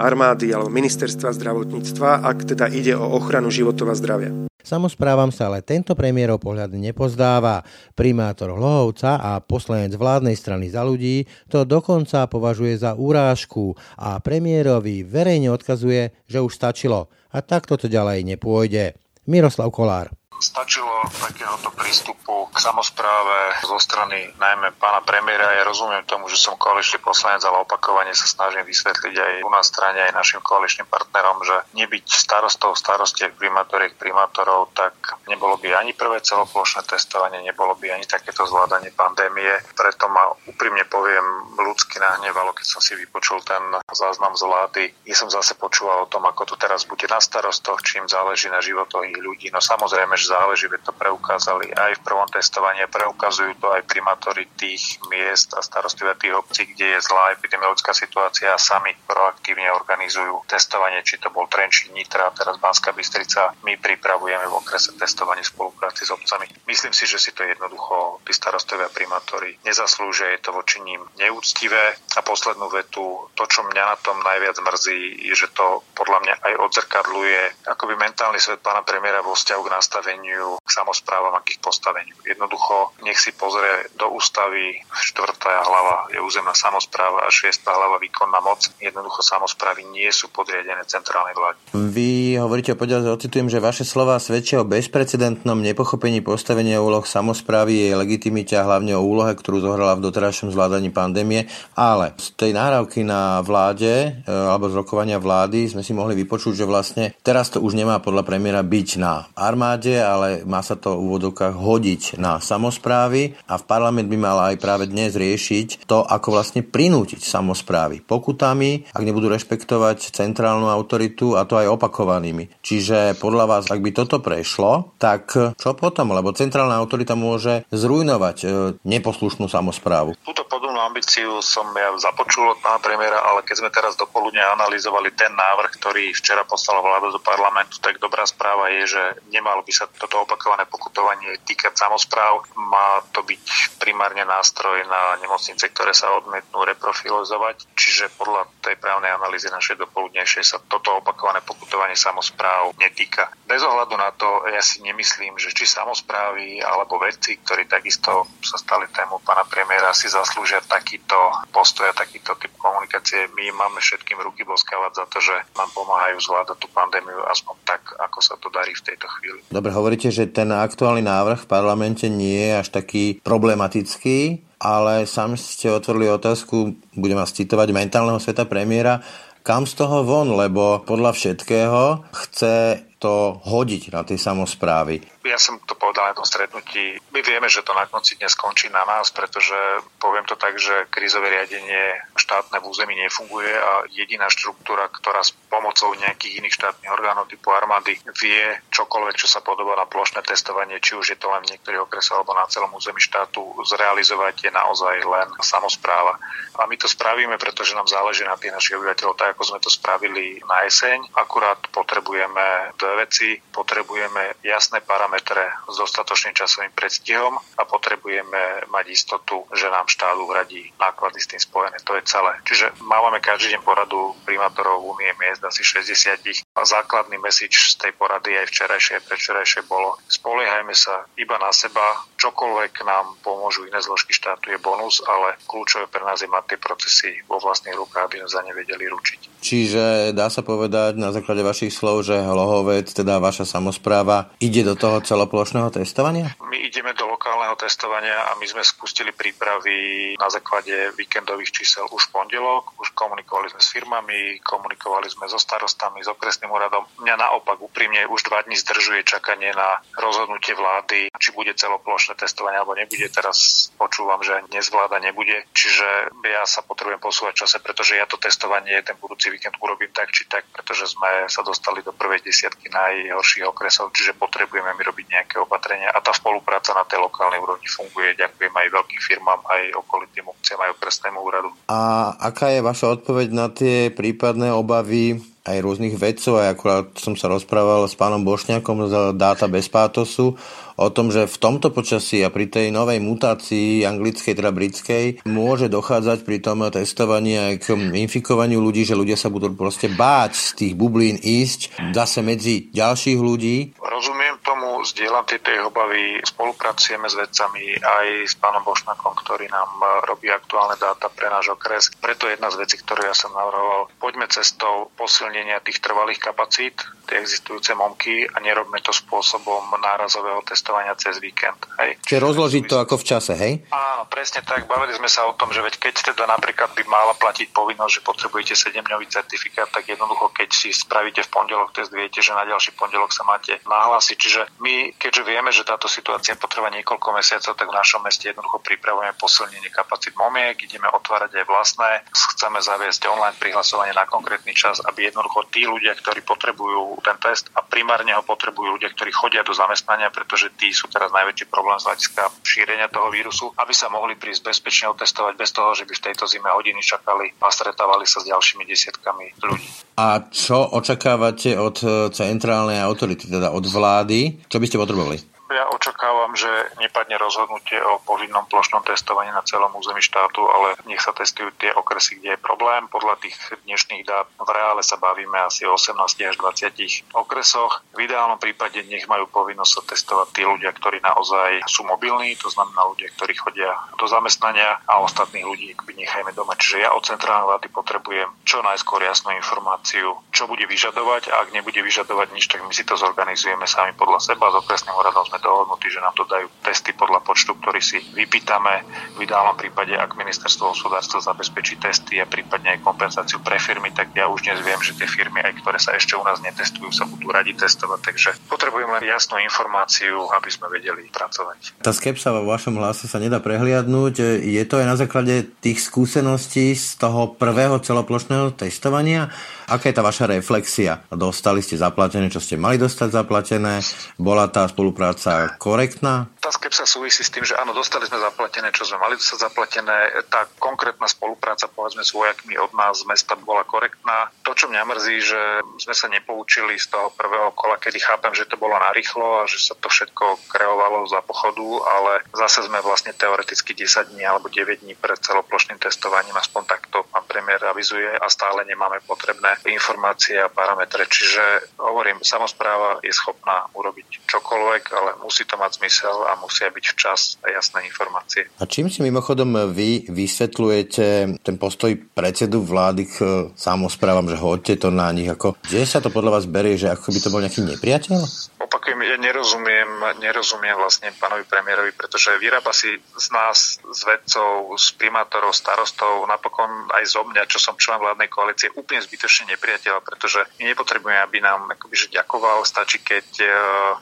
armády alebo ministerstva zdravotníctva, ak teda ide o ochranu životov a zdravia. Samozprávam sa ale tento premiérov pohľad nepozdáva. Primátor Hlohovca a poslanec vládnej strany za ľudí to dokonca považuje za úrážku a premiérovi verejne odkazuje, že už stačilo a takto to ďalej nepôjde. Miroslav Kolár. Stačilo takéhoto prístupu k samozpráve zo strany najmä pána premiéra. Ja rozumiem tomu, že som koaličný poslanec, ale opakovane sa snažím vysvetliť aj u nás strane, aj našim koaličným partnerom, že nebyť starostov, starostiek, primátoriek, primátorov, tak nebolo by ani prvé celoplošné testovanie, nebolo by ani takéto zvládanie pandémie. Preto ma úprimne poviem ľudsky nahnevalo, keď som si vypočul ten záznam z vlády. Ja som zase počúval o tom, ako to teraz bude na starostoch, čím záleží na životoch ich ľudí. No samozrejme, že záleží, to preukázali aj v prvom testovaní, preukazujú to aj primátori tých miest a starostlivia tých obcí, kde je zlá epidemiologická situácia a sami proaktívne organizujú testovanie, či to bol Trenčín, Nitra, teraz Banská Bystrica. My pripravujeme v okrese testovanie v spolupráci s obcami. Myslím si, že si to jednoducho tí starostovia primátori nezaslúžia, je to voči ním neúctivé. A poslednú vetu, to, čo mňa na tom najviac mrzí, je, že to podľa mňa aj odzrkadluje akoby mentálny svet pána premiéra vo vzťahu k nastaveniu postaveniu, k samozprávam k ich postaveniu. Jednoducho, nech si pozrie do ústavy, štvrtá hlava je územná samozpráva a šiestá hlava výkonná moc. Jednoducho samozprávy nie sú podriadené centrálnej vláde. Vy hovoríte, poďalej ocitujem, že vaše slova svedčia o bezprecedentnom nepochopení postavenia úloh samozprávy, jej legitimite a hlavne o úlohe, ktorú zohrala v doterajšom zvládaní pandémie, ale z tej náravky na vláde e, alebo z rokovania vlády sme si mohli vypočuť, že vlastne teraz to už nemá podľa premiéra byť na armáde ale má sa to v úvodokách hodiť na samozprávy a v parlament by mal aj práve dnes riešiť to, ako vlastne prinútiť samozprávy pokutami, ak nebudú rešpektovať centrálnu autoritu a to aj opakovanými. Čiže podľa vás, ak by toto prešlo, tak čo potom? Lebo centrálna autorita môže zrujnovať e, neposlušnú samozprávu. Túto podobnú ambíciu som ja započul od pána premiéra, ale keď sme teraz dopoludne analyzovali ten návrh, ktorý včera poslala vláda do parlamentu, tak dobrá správa je, že nemalo by sa toto opakované pokutovanie týkať samozpráv. Má to byť primárne nástroj na nemocnice, ktoré sa odmietnú reprofilizovať. Čiže podľa tej právnej analýzy našej dopoludnejšej sa toto opakované pokutovanie samozpráv netýka. Bez ohľadu na to, ja si nemyslím, že či samozprávy alebo vedci, ktorí takisto sa stali tému pána premiéra, si zaslúžia takýto postoj a takýto typ komunikácie. My máme všetkým ruky boskávať za to, že nám pomáhajú zvládať tú pandémiu aspoň tak, ako sa to darí v tejto chvíli. Dobre, hovoríte, že ten aktuálny návrh v parlamente nie je až taký problematický, ale sám ste otvorili otázku, budem vás citovať, mentálneho sveta premiéra, kam z toho von, lebo podľa všetkého chce to hodiť na tie samozprávy ja som to povedal na tom stretnutí, my vieme, že to na konci dnes skončí na nás, pretože poviem to tak, že krízové riadenie štátne v území nefunguje a jediná štruktúra, ktorá s pomocou nejakých iných štátnych orgánov typu armády vie čokoľvek, čo sa podobá na plošné testovanie, či už je to len v niektorých okresoch alebo na celom území štátu, zrealizovať je naozaj len samozpráva. A my to spravíme, pretože nám záleží na tých našich obyvateľov, tak ako sme to spravili na jeseň. Akurát potrebujeme veci, potrebujeme jasné parametre s dostatočným časovým predstihom a potrebujeme mať istotu, že nám štát uhradí náklady s tým spojené. To je celé. Čiže máme každý deň poradu primátorov Únie miest asi 60 a základný message z tej porady aj včerajšie, aj predvčerajšie bolo spoliehajme sa iba na seba, čokoľvek nám pomôžu iné zložky štátu je bonus, ale kľúčové pre nás je mať tie procesy vo vlastných rukách, aby sme za ne vedeli ručiť. Čiže dá sa povedať na základe vašich slov, že Hlohovec, teda vaša samozpráva, ide do toho celoplošného testovania? My ideme do lokálneho testovania a my sme spustili prípravy na základe víkendových čísel už v pondelok. Už komunikovali sme s firmami, komunikovali sme so starostami, s okresným úradom. Mňa naopak úprimne už dva dní zdržuje čakanie na rozhodnutie vlády, či bude celoplošné testovanie alebo nebude. Teraz počúvam, že dnes vláda nebude. Čiže ja sa potrebujem posúvať čase, pretože ja to testovanie ten budúci víkend urobím tak či tak, pretože sme sa dostali do prvej desiatky najhorších okresov, čiže potrebujeme my robiť nejaké opatrenia a tá spolupráca na tej lokálnej úrovni funguje. Ďakujem aj veľkým firmám, aj okolitým obciam, aj okresnému úradu. A aká je vaša odpoveď na tie prípadné obavy aj rôznych vedcov, aj akurát som sa rozprával s pánom Bošňakom z dáta bez pátosu o tom, že v tomto počasí a pri tej novej mutácii anglickej, teda britskej, môže dochádzať pri tom testovaní aj k infikovaniu ľudí, že ľudia sa budú proste báť z tých bublín ísť zase medzi ďalších ľudí. Rozumiem tomu, zdieľam tieto obavy, spolupracujeme s vedcami aj s pánom Bošnakom, ktorý nám robí aktuálne dáta pre náš okres. Preto jedna z vecí, ktorú ja som navrhoval, poďme cestou posilnenia tých trvalých kapacít, tie existujúce momky a nerobme to spôsobom nárazového testu cestovania cez víkend. Hej. Čiže rozložiť to ako v čase, hej? Áno, presne tak. Bavili sme sa o tom, že veď keď teda napríklad by mala platiť povinnosť, že potrebujete 7-dňový certifikát, tak jednoducho, keď si spravíte v pondelok test, viete, že na ďalší pondelok sa máte nahlásiť. Čiže my, keďže vieme, že táto situácia potrvá niekoľko mesiacov, tak v našom meste jednoducho pripravujeme posilnenie kapacít momiek, ideme otvárať aj vlastné, chceme zaviesť online prihlasovanie na konkrétny čas, aby jednoducho tí ľudia, ktorí potrebujú ten test a primárne ho potrebujú ľudia, ktorí chodia do zamestnania, pretože tí sú teraz najväčší problém z hľadiska šírenia toho vírusu, aby sa mohli prísť bezpečne otestovať bez toho, že by v tejto zime hodiny čakali a stretávali sa s ďalšími desiatkami ľudí. A čo očakávate od centrálnej autority, teda od vlády? Čo by ste potrebovali? Ja očakávam, že nepadne rozhodnutie o povinnom plošnom testovaní na celom území štátu, ale nech sa testujú tie okresy, kde je problém. Podľa tých dnešných dát v reále sa bavíme asi o 18 až 20 okresoch. V ideálnom prípade nech majú povinnosť sa testovať tí ľudia, ktorí naozaj sú mobilní, to znamená ľudia, ktorí chodia do zamestnania a ostatných ľudí by nechajme doma. Čiže ja od centrálnej vlády potrebujem čo najskôr jasnú informáciu, čo bude vyžadovať a ak nebude vyžadovať nič, tak my si to zorganizujeme sami podľa seba. S okresným úradom sme dohodnutí, že nám to dajú testy podľa počtu, ktorý si vypýtame. V ideálnom prípade, ak ministerstvo hospodárstva zabezpečí testy a prípadne aj kompenzáciu pre firmy, tak ja už dnes viem, že tie firmy, aj ktoré sa ešte u nás netestujú, sa budú radi testovať. Takže potrebujem len jasnú informáciu, aby sme vedeli pracovať. Tá skepsa vo vašom hlase sa nedá prehliadnúť. Je to aj na základe tých skúseností z toho prvého celoplošného testovania? Aká je tá vaša reflexia? Dostali ste zaplatené, čo ste mali dostať zaplatené? Bola tá spolupráca korektná? Tá skepsa súvisí s tým, že áno, dostali sme zaplatené, čo sme mali dostať zaplatené. Tá konkrétna spolupráca, povedzme, s vojakmi od nás z mesta bola korektná. To, čo mňa mrzí, že sme sa nepoučili z toho prvého kola, kedy chápem, že to bolo narýchlo a že sa to všetko kreovalo za pochodu, ale zase sme vlastne teoreticky 10 dní alebo 9 dní pred celoplošným testovaním, aspoň takto pán premiér avizuje a stále nemáme potrebné informácie a parametre. Čiže hovorím, samozpráva je schopná urobiť čokoľvek, ale musí to mať zmysel a musia byť včas a jasné informácie. A čím si mimochodom vy vysvetľujete ten postoj predsedu vlády k samozprávam, že hoďte to na nich? Ako, kde sa to podľa vás berie, že ako by to bol nejaký nepriateľ? Opakujem, ja nerozumiem, nerozumiem vlastne pánovi premiérovi, pretože vyrába si z nás, z vedcov, z primátorov, starostov, napokon aj zo mňa, čo som člen vládnej koalície, úplne zbytočne nepriateľa, pretože my nepotrebujeme, aby nám akoby, že ďakoval, stačí, keď e,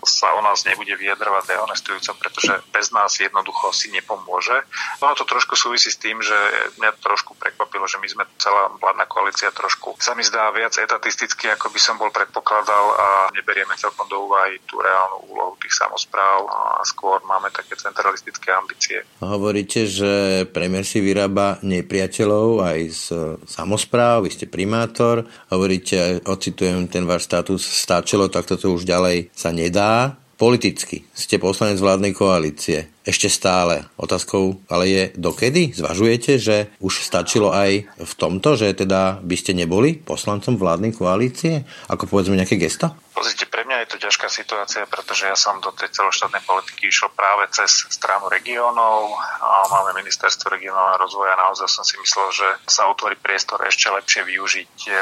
sa o nás nebude vyjadrovať dehonestujúco, pretože bez nás jednoducho si nepomôže. Ono to trošku súvisí s tým, že mňa trošku prekvapilo, že my sme celá vládna koalícia trošku sa mi zdá viac etatisticky, ako by som bol predpokladal a neberieme celkom do úvahy tú reálnu úlohu tých samozpráv a skôr máme také centralistické ambície. Hovoríte, že premiér si vyrába nepriateľov aj z samozpráv, vy ste primátor, hovoríte, ocitujem ten váš status, stačilo, tak toto už ďalej sa nedá. Politicky ste poslanec vládnej koalície. Ešte stále. Otázkou ale je dokedy? Zvažujete, že už stačilo aj v tomto, že teda by ste neboli poslancom vládnej koalície? Ako povedzme nejaké gesto? Pozrite, mňa je to ťažká situácia, pretože ja som do tej celoštátnej politiky išiel práve cez stranu regiónov a máme ministerstvo regionálneho rozvoja. Naozaj som si myslel, že sa otvorí priestor ešte lepšie využiť e,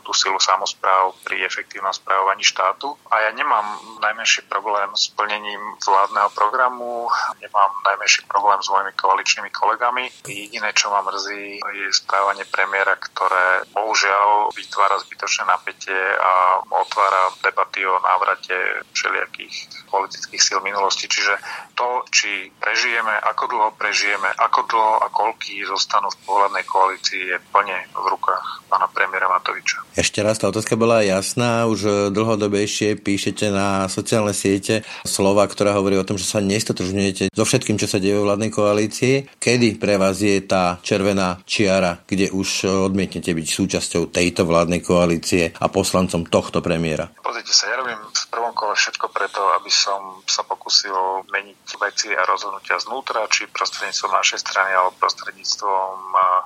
tú silu samozpráv pri efektívnom správovaní štátu. A ja nemám najmenší problém s plnením vládneho programu, nemám najmenší problém s mojimi koaličnými kolegami. Jediné, čo ma mrzí, je správanie premiéra, ktoré bohužiaľ vytvára zbytočné napätie a otvára debat debaty o návrate všelijakých politických síl minulosti. Čiže to, či prežijeme, ako dlho prežijeme, ako dlho a koľký zostanú v pohľadnej koalícii, je plne v rukách pána premiéra Matoviča. Ešte raz, tá otázka bola jasná. Už dlhodobejšie píšete na sociálne siete slova, ktorá hovorí o tom, že sa nestotožňujete so všetkým, čo sa deje vo vládnej koalícii. Kedy pre vás je tá červená čiara, kde už odmietnete byť súčasťou tejto vládnej koalície a poslancom tohto premiéra? Pozrite sa, ja robím v prvom kole všetko preto, aby som sa pokusil meniť veci a rozhodnutia znútra, či prostredníctvom našej strany alebo prostredníctvom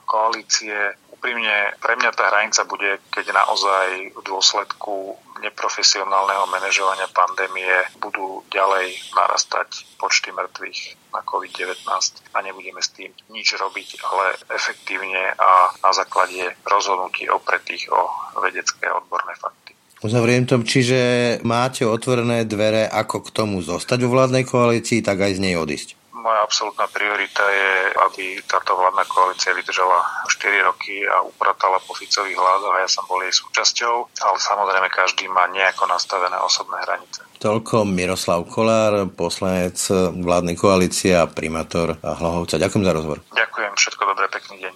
koalície. Úprimne, pre mňa tá hranica bude, keď naozaj v dôsledku neprofesionálneho manažovania pandémie budú ďalej narastať počty mŕtvych na COVID-19 a nebudeme s tým nič robiť, ale efektívne a na základe rozhodnutí opretých o vedecké odborné fakty. Uzavriem to, čiže máte otvorené dvere, ako k tomu zostať vo vládnej koalícii, tak aj z nej odísť. Moja absolútna priorita je, aby táto vládna koalícia vydržala 4 roky a upratala po Ficových vládoch a ja som bol jej súčasťou, ale samozrejme každý má nejako nastavené osobné hranice. Toľko Miroslav Kolár, poslanec vládnej koalície a primátor Hlohovca. Ďakujem za rozhovor. Ďakujem, všetko dobré, pekný deň.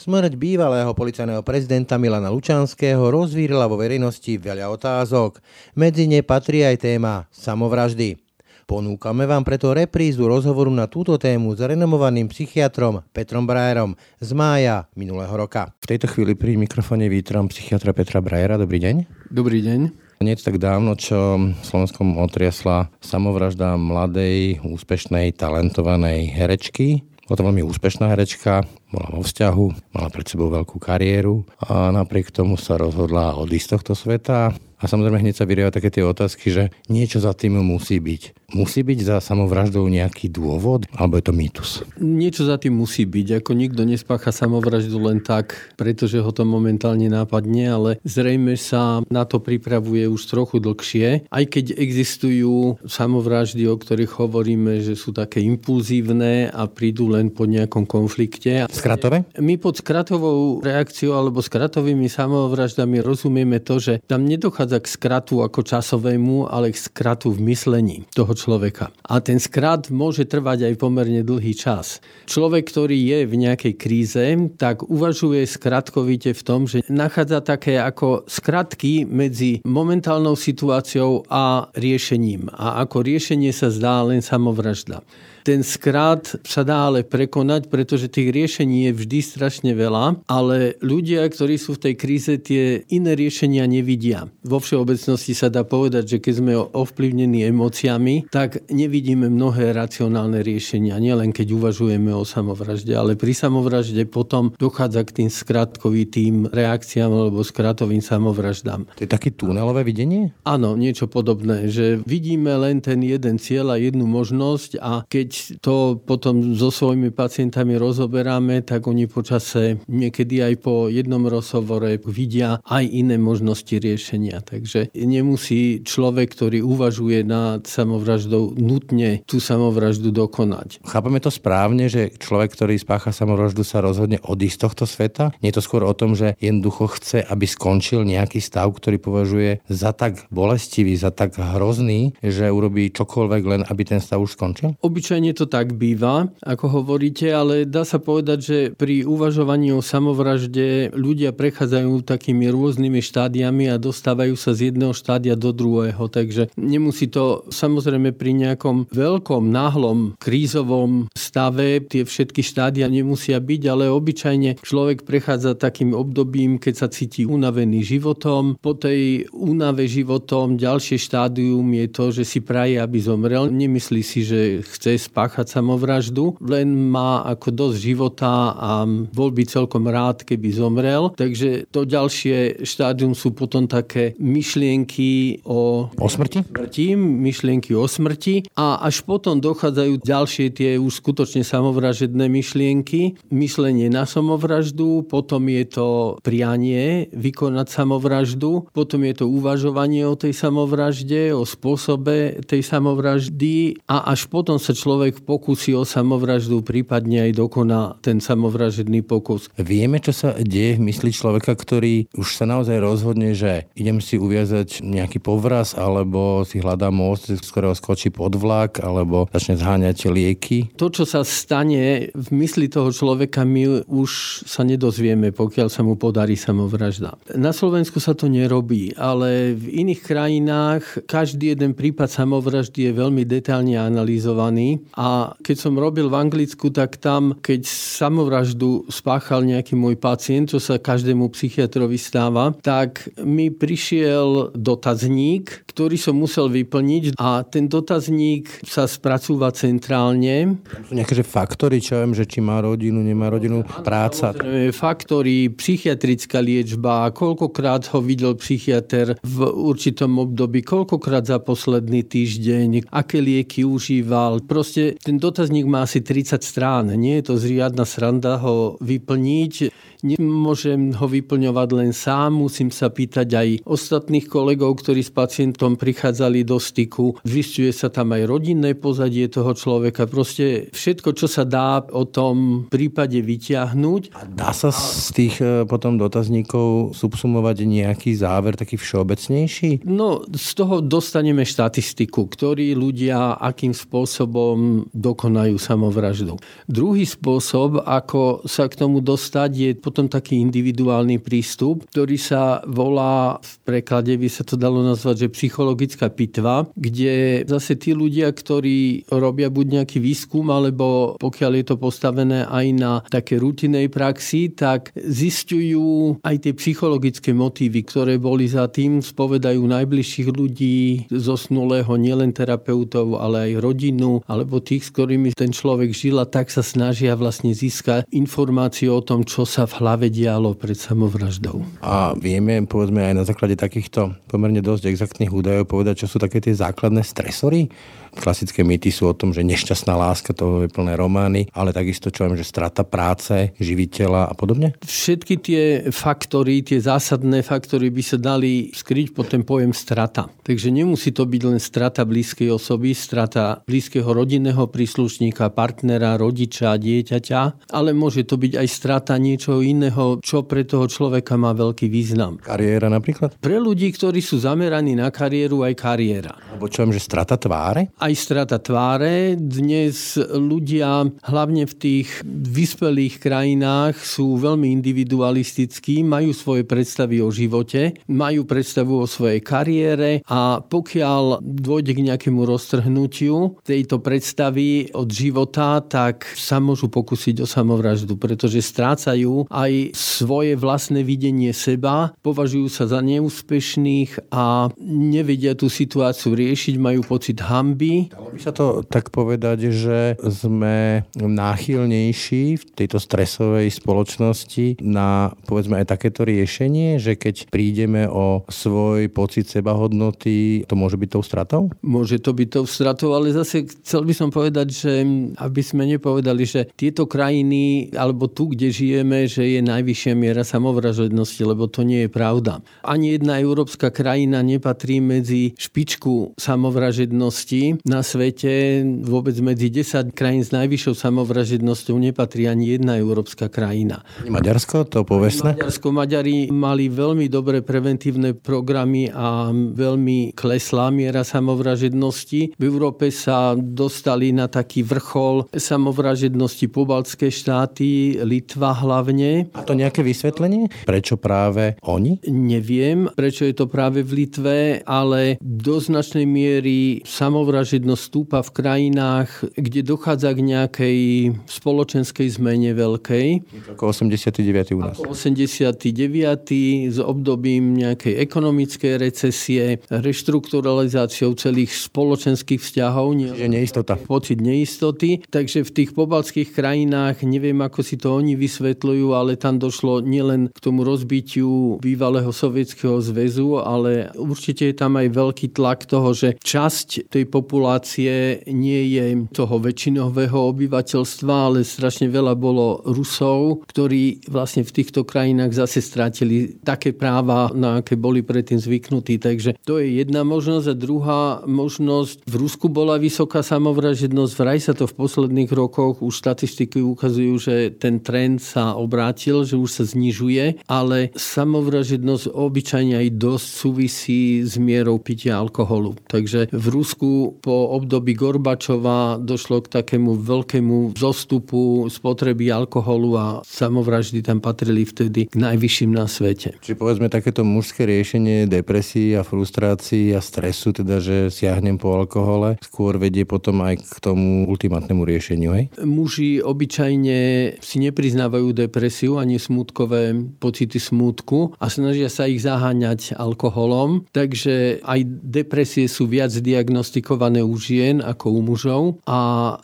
Smrť bývalého policajného prezidenta Milana Lučanského rozvírila vo verejnosti veľa otázok. Medzi ne patrí aj téma samovraždy. Ponúkame vám preto reprízu rozhovoru na túto tému s renomovaným psychiatrom Petrom Brajerom z mája minulého roka. V tejto chvíli pri mikrofóne vítam psychiatra Petra Brajera. Dobrý deň. Dobrý deň. Nie tak dávno, čo Slovenskom otriasla samovražda mladej, úspešnej, talentovanej herečky. Bola to veľmi úspešná herečka, bola vo vzťahu, mala pred sebou veľkú kariéru a napriek tomu sa rozhodla odísť z tohto sveta a samozrejme hneď sa vyrieva také tie otázky, že niečo za tým musí byť. Musí byť za samovraždou nejaký dôvod, alebo je to mýtus? Niečo za tým musí byť. Ako nikto nespácha samovraždu len tak, pretože ho to momentálne nápadne, ale zrejme sa na to pripravuje už trochu dlhšie. Aj keď existujú samovraždy, o ktorých hovoríme, že sú také impulzívne a prídu len po nejakom konflikte. Skratové? My pod skratovou reakciou alebo skratovými samovraždami rozumieme to, že tam nedochádza k skratu ako časovému, ale k skratu v myslení toho človeka. A ten skrat môže trvať aj pomerne dlhý čas. Človek, ktorý je v nejakej kríze, tak uvažuje skratkovite v tom, že nachádza také ako skratky medzi momentálnou situáciou a riešením. A ako riešenie sa zdá len samovražda. Ten skrát sa dá ale prekonať, pretože tých riešení je vždy strašne veľa, ale ľudia, ktorí sú v tej kríze, tie iné riešenia nevidia. Vo všeobecnosti sa dá povedať, že keď sme ovplyvnení emóciami, tak nevidíme mnohé racionálne riešenia, nielen keď uvažujeme o samovražde, ale pri samovražde potom dochádza k tým skratkovitým reakciám alebo skratovým samovraždám. To je také tunelové videnie? Áno, niečo podobné, že vidíme len ten jeden cieľ a jednu možnosť a keď keď to potom so svojimi pacientami rozoberáme, tak oni počase niekedy aj po jednom rozhovore vidia aj iné možnosti riešenia. Takže nemusí človek, ktorý uvažuje nad samovraždou, nutne tú samovraždu dokonať. Chápeme to správne, že človek, ktorý spácha samovraždu, sa rozhodne odísť z tohto sveta? Nie je to skôr o tom, že jednoducho chce, aby skončil nejaký stav, ktorý považuje za tak bolestivý, za tak hrozný, že urobí čokoľvek len, aby ten stav už skončil? Obyčajne Zvyčajne to tak býva, ako hovoríte, ale dá sa povedať, že pri uvažovaní o samovražde ľudia prechádzajú takými rôznymi štádiami a dostávajú sa z jedného štádia do druhého. Takže nemusí to samozrejme pri nejakom veľkom, náhlom, krízovom stave tie všetky štádia nemusia byť, ale obyčajne človek prechádza takým obdobím, keď sa cíti unavený životom. Po tej únave životom ďalšie štádium je to, že si praje, aby zomrel. Nemyslí si, že chce spáchať samovraždu, len má ako dosť života a bol by celkom rád, keby zomrel. Takže to ďalšie štádium sú potom také myšlienky o, o smrti? smrti, myšlienky o smrti a až potom dochádzajú ďalšie tie už skutočne samovražedné myšlienky, myslenie na samovraždu, potom je to prianie vykonať samovraždu, potom je to uvažovanie o tej samovražde, o spôsobe tej samovraždy a až potom sa človek človek pokusí o samovraždu, prípadne aj dokoná ten samovražedný pokus. Vieme, čo sa deje v mysli človeka, ktorý už sa naozaj rozhodne, že idem si uviazať nejaký povraz, alebo si hľadá most, z ktorého skočí pod vlak, alebo začne zháňať lieky? To, čo sa stane v mysli toho človeka, my už sa nedozvieme, pokiaľ sa mu podarí samovražda. Na Slovensku sa to nerobí, ale v iných krajinách každý jeden prípad samovraždy je veľmi detálne analyzovaný a keď som robil v Anglicku, tak tam, keď samovraždu spáchal nejaký môj pacient, čo sa každému psychiatrovi stáva, tak mi prišiel dotazník, ktorý som musel vyplniť a ten dotazník sa spracúva centrálne. Sú nejaké že faktory, čo viem, že či má rodinu, nemá rodinu, práca. Faktory, psychiatrická liečba, koľkokrát ho videl psychiatr v určitom období, koľkokrát za posledný týždeň, aké lieky užíval. Proste proste ten dotazník má asi 30 strán. Nie je to zriadna sranda ho vyplniť. Nemôžem ho vyplňovať len sám, musím sa pýtať aj ostatných kolegov, ktorí s pacientom prichádzali do styku. Zistuje sa tam aj rodinné pozadie toho človeka. Proste všetko, čo sa dá o tom prípade vyťahnuť. A dá sa z tých e, potom dotazníkov subsumovať nejaký záver, taký všeobecnejší? No, z toho dostaneme štatistiku, ktorí ľudia akým spôsobom dokonajú samovraždu. Druhý spôsob, ako sa k tomu dostať, je potom taký individuálny prístup, ktorý sa volá, v preklade by sa to dalo nazvať, že psychologická pitva, kde zase tí ľudia, ktorí robia buď nejaký výskum, alebo pokiaľ je to postavené aj na také rutinej praxi, tak zistujú aj tie psychologické motívy, ktoré boli za tým, spovedajú najbližších ľudí, zosnulého nielen terapeutov, ale aj rodinu, alebo tých, s ktorými ten človek žil a tak sa snažia vlastne získať informáciu o tom, čo sa v hlave dialo pred samovraždou. A vieme, povedzme aj na základe takýchto pomerne dosť exaktných údajov povedať, čo sú také tie základné stresory? Klasické mýty sú o tom, že nešťastná láska, to je plné romány, ale takisto čo viem, že strata práce, živiteľa a podobne? Všetky tie faktory, tie zásadné faktory by sa dali skryť pod ten pojem strata. Takže nemusí to byť len strata blízkej osoby, strata blízkeho rodinného príslušníka, partnera, rodiča, dieťaťa, ale môže to byť aj strata niečoho iného, čo pre toho človeka má veľký význam. Kariéra napríklad? Pre ľudí, ktorí sú zameraní na kariéru, aj kariéra. Alebo čo viem, že strata tváre? Aj strata tváre. Dnes ľudia, hlavne v tých vyspelých krajinách, sú veľmi individualistickí, majú svoje predstavy o živote, majú predstavu o svojej kariére a pokiaľ dôjde k nejakému roztrhnutiu tejto predstavy od života, tak sa môžu pokúsiť o samovraždu, pretože strácajú aj svoje vlastné videnie seba, považujú sa za neúspešných a nevedia tú situáciu riešiť, majú pocit hamby Dalo by sa to tak povedať, že sme náchylnejší v tejto stresovej spoločnosti na povedzme aj takéto riešenie, že keď prídeme o svoj pocit sebahodnoty, to môže byť tou stratou? Môže to byť tou stratou, ale zase chcel by som povedať, že aby sme nepovedali, že tieto krajiny, alebo tu, kde žijeme, že je najvyššia miera samovražednosti, lebo to nie je pravda. Ani jedna európska krajina nepatrí medzi špičku samovražednosti, na svete vôbec medzi 10 krajín s najvyššou samovražednosťou nepatrí ani jedna európska krajina. Maďarsko, to povestné? Maďarsko, Maďari mali veľmi dobré preventívne programy a veľmi kleslá miera samovražednosti. V Európe sa dostali na taký vrchol samovražednosti pobaltské štáty, Litva hlavne. A to nejaké vysvetlenie? Prečo práve oni? Neviem, prečo je to práve v Litve, ale do značnej miery samovražednosti vražednosť stúpa v krajinách, kde dochádza k nejakej spoločenskej zmene veľkej. Ako 89. u nás. Ako 89. s obdobím nejakej ekonomickej recesie, reštrukturalizáciou celých spoločenských vzťahov. Čiže neistota. Pocit neistoty. Takže v tých pobalských krajinách, neviem ako si to oni vysvetľujú, ale tam došlo nielen k tomu rozbitiu bývalého sovietského zväzu, ale určite je tam aj veľký tlak toho, že časť tej populácie populácie nie je toho väčšinového obyvateľstva, ale strašne veľa bolo Rusov, ktorí vlastne v týchto krajinách zase strátili také práva, na aké boli predtým zvyknutí. Takže to je jedna možnosť. A druhá možnosť, v Rusku bola vysoká samovražednosť, vraj sa to v posledných rokoch, už štatistiky ukazujú, že ten trend sa obrátil, že už sa znižuje, ale samovražednosť obyčajne aj dosť súvisí s mierou pitia alkoholu. Takže v Rusku po období Gorbačova došlo k takému veľkému zostupu spotreby alkoholu a samovraždy tam patrili vtedy k najvyšším na svete. Či povedzme takéto mužské riešenie depresí a frustrácií a stresu, teda že siahnem po alkohole, skôr vedie potom aj k tomu ultimátnemu riešeniu, hej? Muži obyčajne si nepriznávajú depresiu ani smutkové pocity smútku a snažia sa ich zaháňať alkoholom, takže aj depresie sú viac diagnostikované registrované u žien ako u mužov a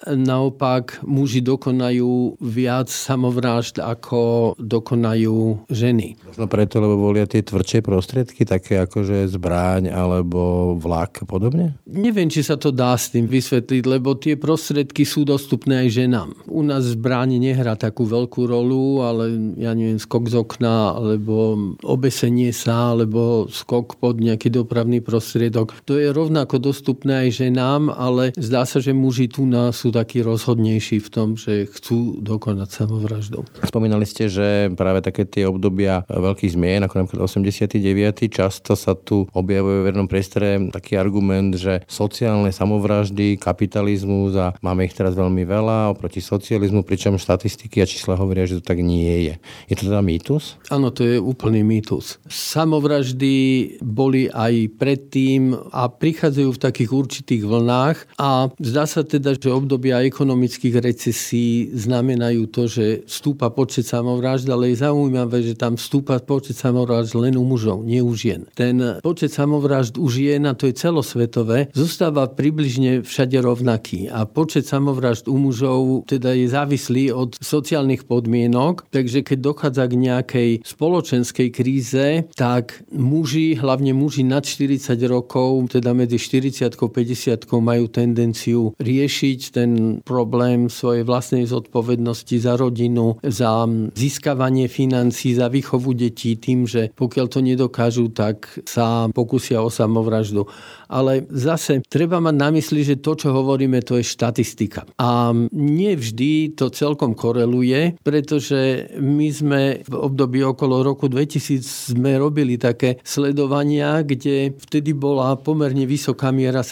naopak muži dokonajú viac samovrážd ako dokonajú ženy. Možno preto, lebo volia tie tvrdšie prostriedky, také ako že zbráň alebo vlak a podobne? Neviem, či sa to dá s tým vysvetliť, lebo tie prostriedky sú dostupné aj ženám. U nás zbráň nehrá takú veľkú rolu, ale ja neviem, skok z okna, alebo obesenie sa, alebo skok pod nejaký dopravný prostriedok. To je rovnako dostupné aj ženám nám, ale zdá sa, že muži tu nás sú takí rozhodnejší v tom, že chcú dokonať samovraždu. Spomínali ste, že práve také tie obdobia veľkých zmien, ako napríklad 89. často sa tu objavuje v vernom priestore taký argument, že sociálne samovraždy, kapitalizmus a máme ich teraz veľmi veľa oproti socializmu, pričom štatistiky a čísla hovoria, že to tak nie deje. Je to teda mýtus? Áno, to je úplný mýtus. Samovraždy boli aj predtým a prichádzajú v takých určitých vlnách a zdá sa teda, že obdobia ekonomických recesí znamenajú to, že stúpa počet samovražd, ale je zaujímavé, že tam stúpa počet samovražd len u mužov, nie u žien. Ten počet samovražd u žien, a to je celosvetové, zostáva približne všade rovnaký a počet samovražd u mužov teda je závislý od sociálnych podmienok, takže keď dochádza k nejakej spoločenskej kríze, tak muži, hlavne muži nad 40 rokov, teda medzi 40 a 50 majú tendenciu riešiť ten problém svojej vlastnej zodpovednosti za rodinu, za získavanie financí, za výchovu detí tým, že pokiaľ to nedokážu, tak sa pokusia o samovraždu ale zase treba mať na mysli, že to, čo hovoríme, to je štatistika. A nie vždy to celkom koreluje, pretože my sme v období okolo roku 2000 sme robili také sledovania, kde vtedy bola pomerne vysoká miera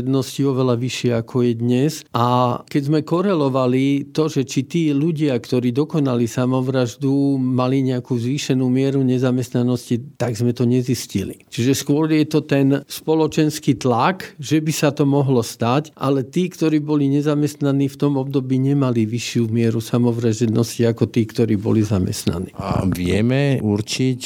samovražednosti, oveľa vyššia ako je dnes. A keď sme korelovali to, že či tí ľudia, ktorí dokonali samovraždu, mali nejakú zvýšenú mieru nezamestnanosti, tak sme to nezistili. Čiže skôr je to ten spoločenský tlak, že by sa to mohlo stať, ale tí, ktorí boli nezamestnaní v tom období, nemali vyššiu mieru samovražednosti ako tí, ktorí boli zamestnaní. A vieme určiť,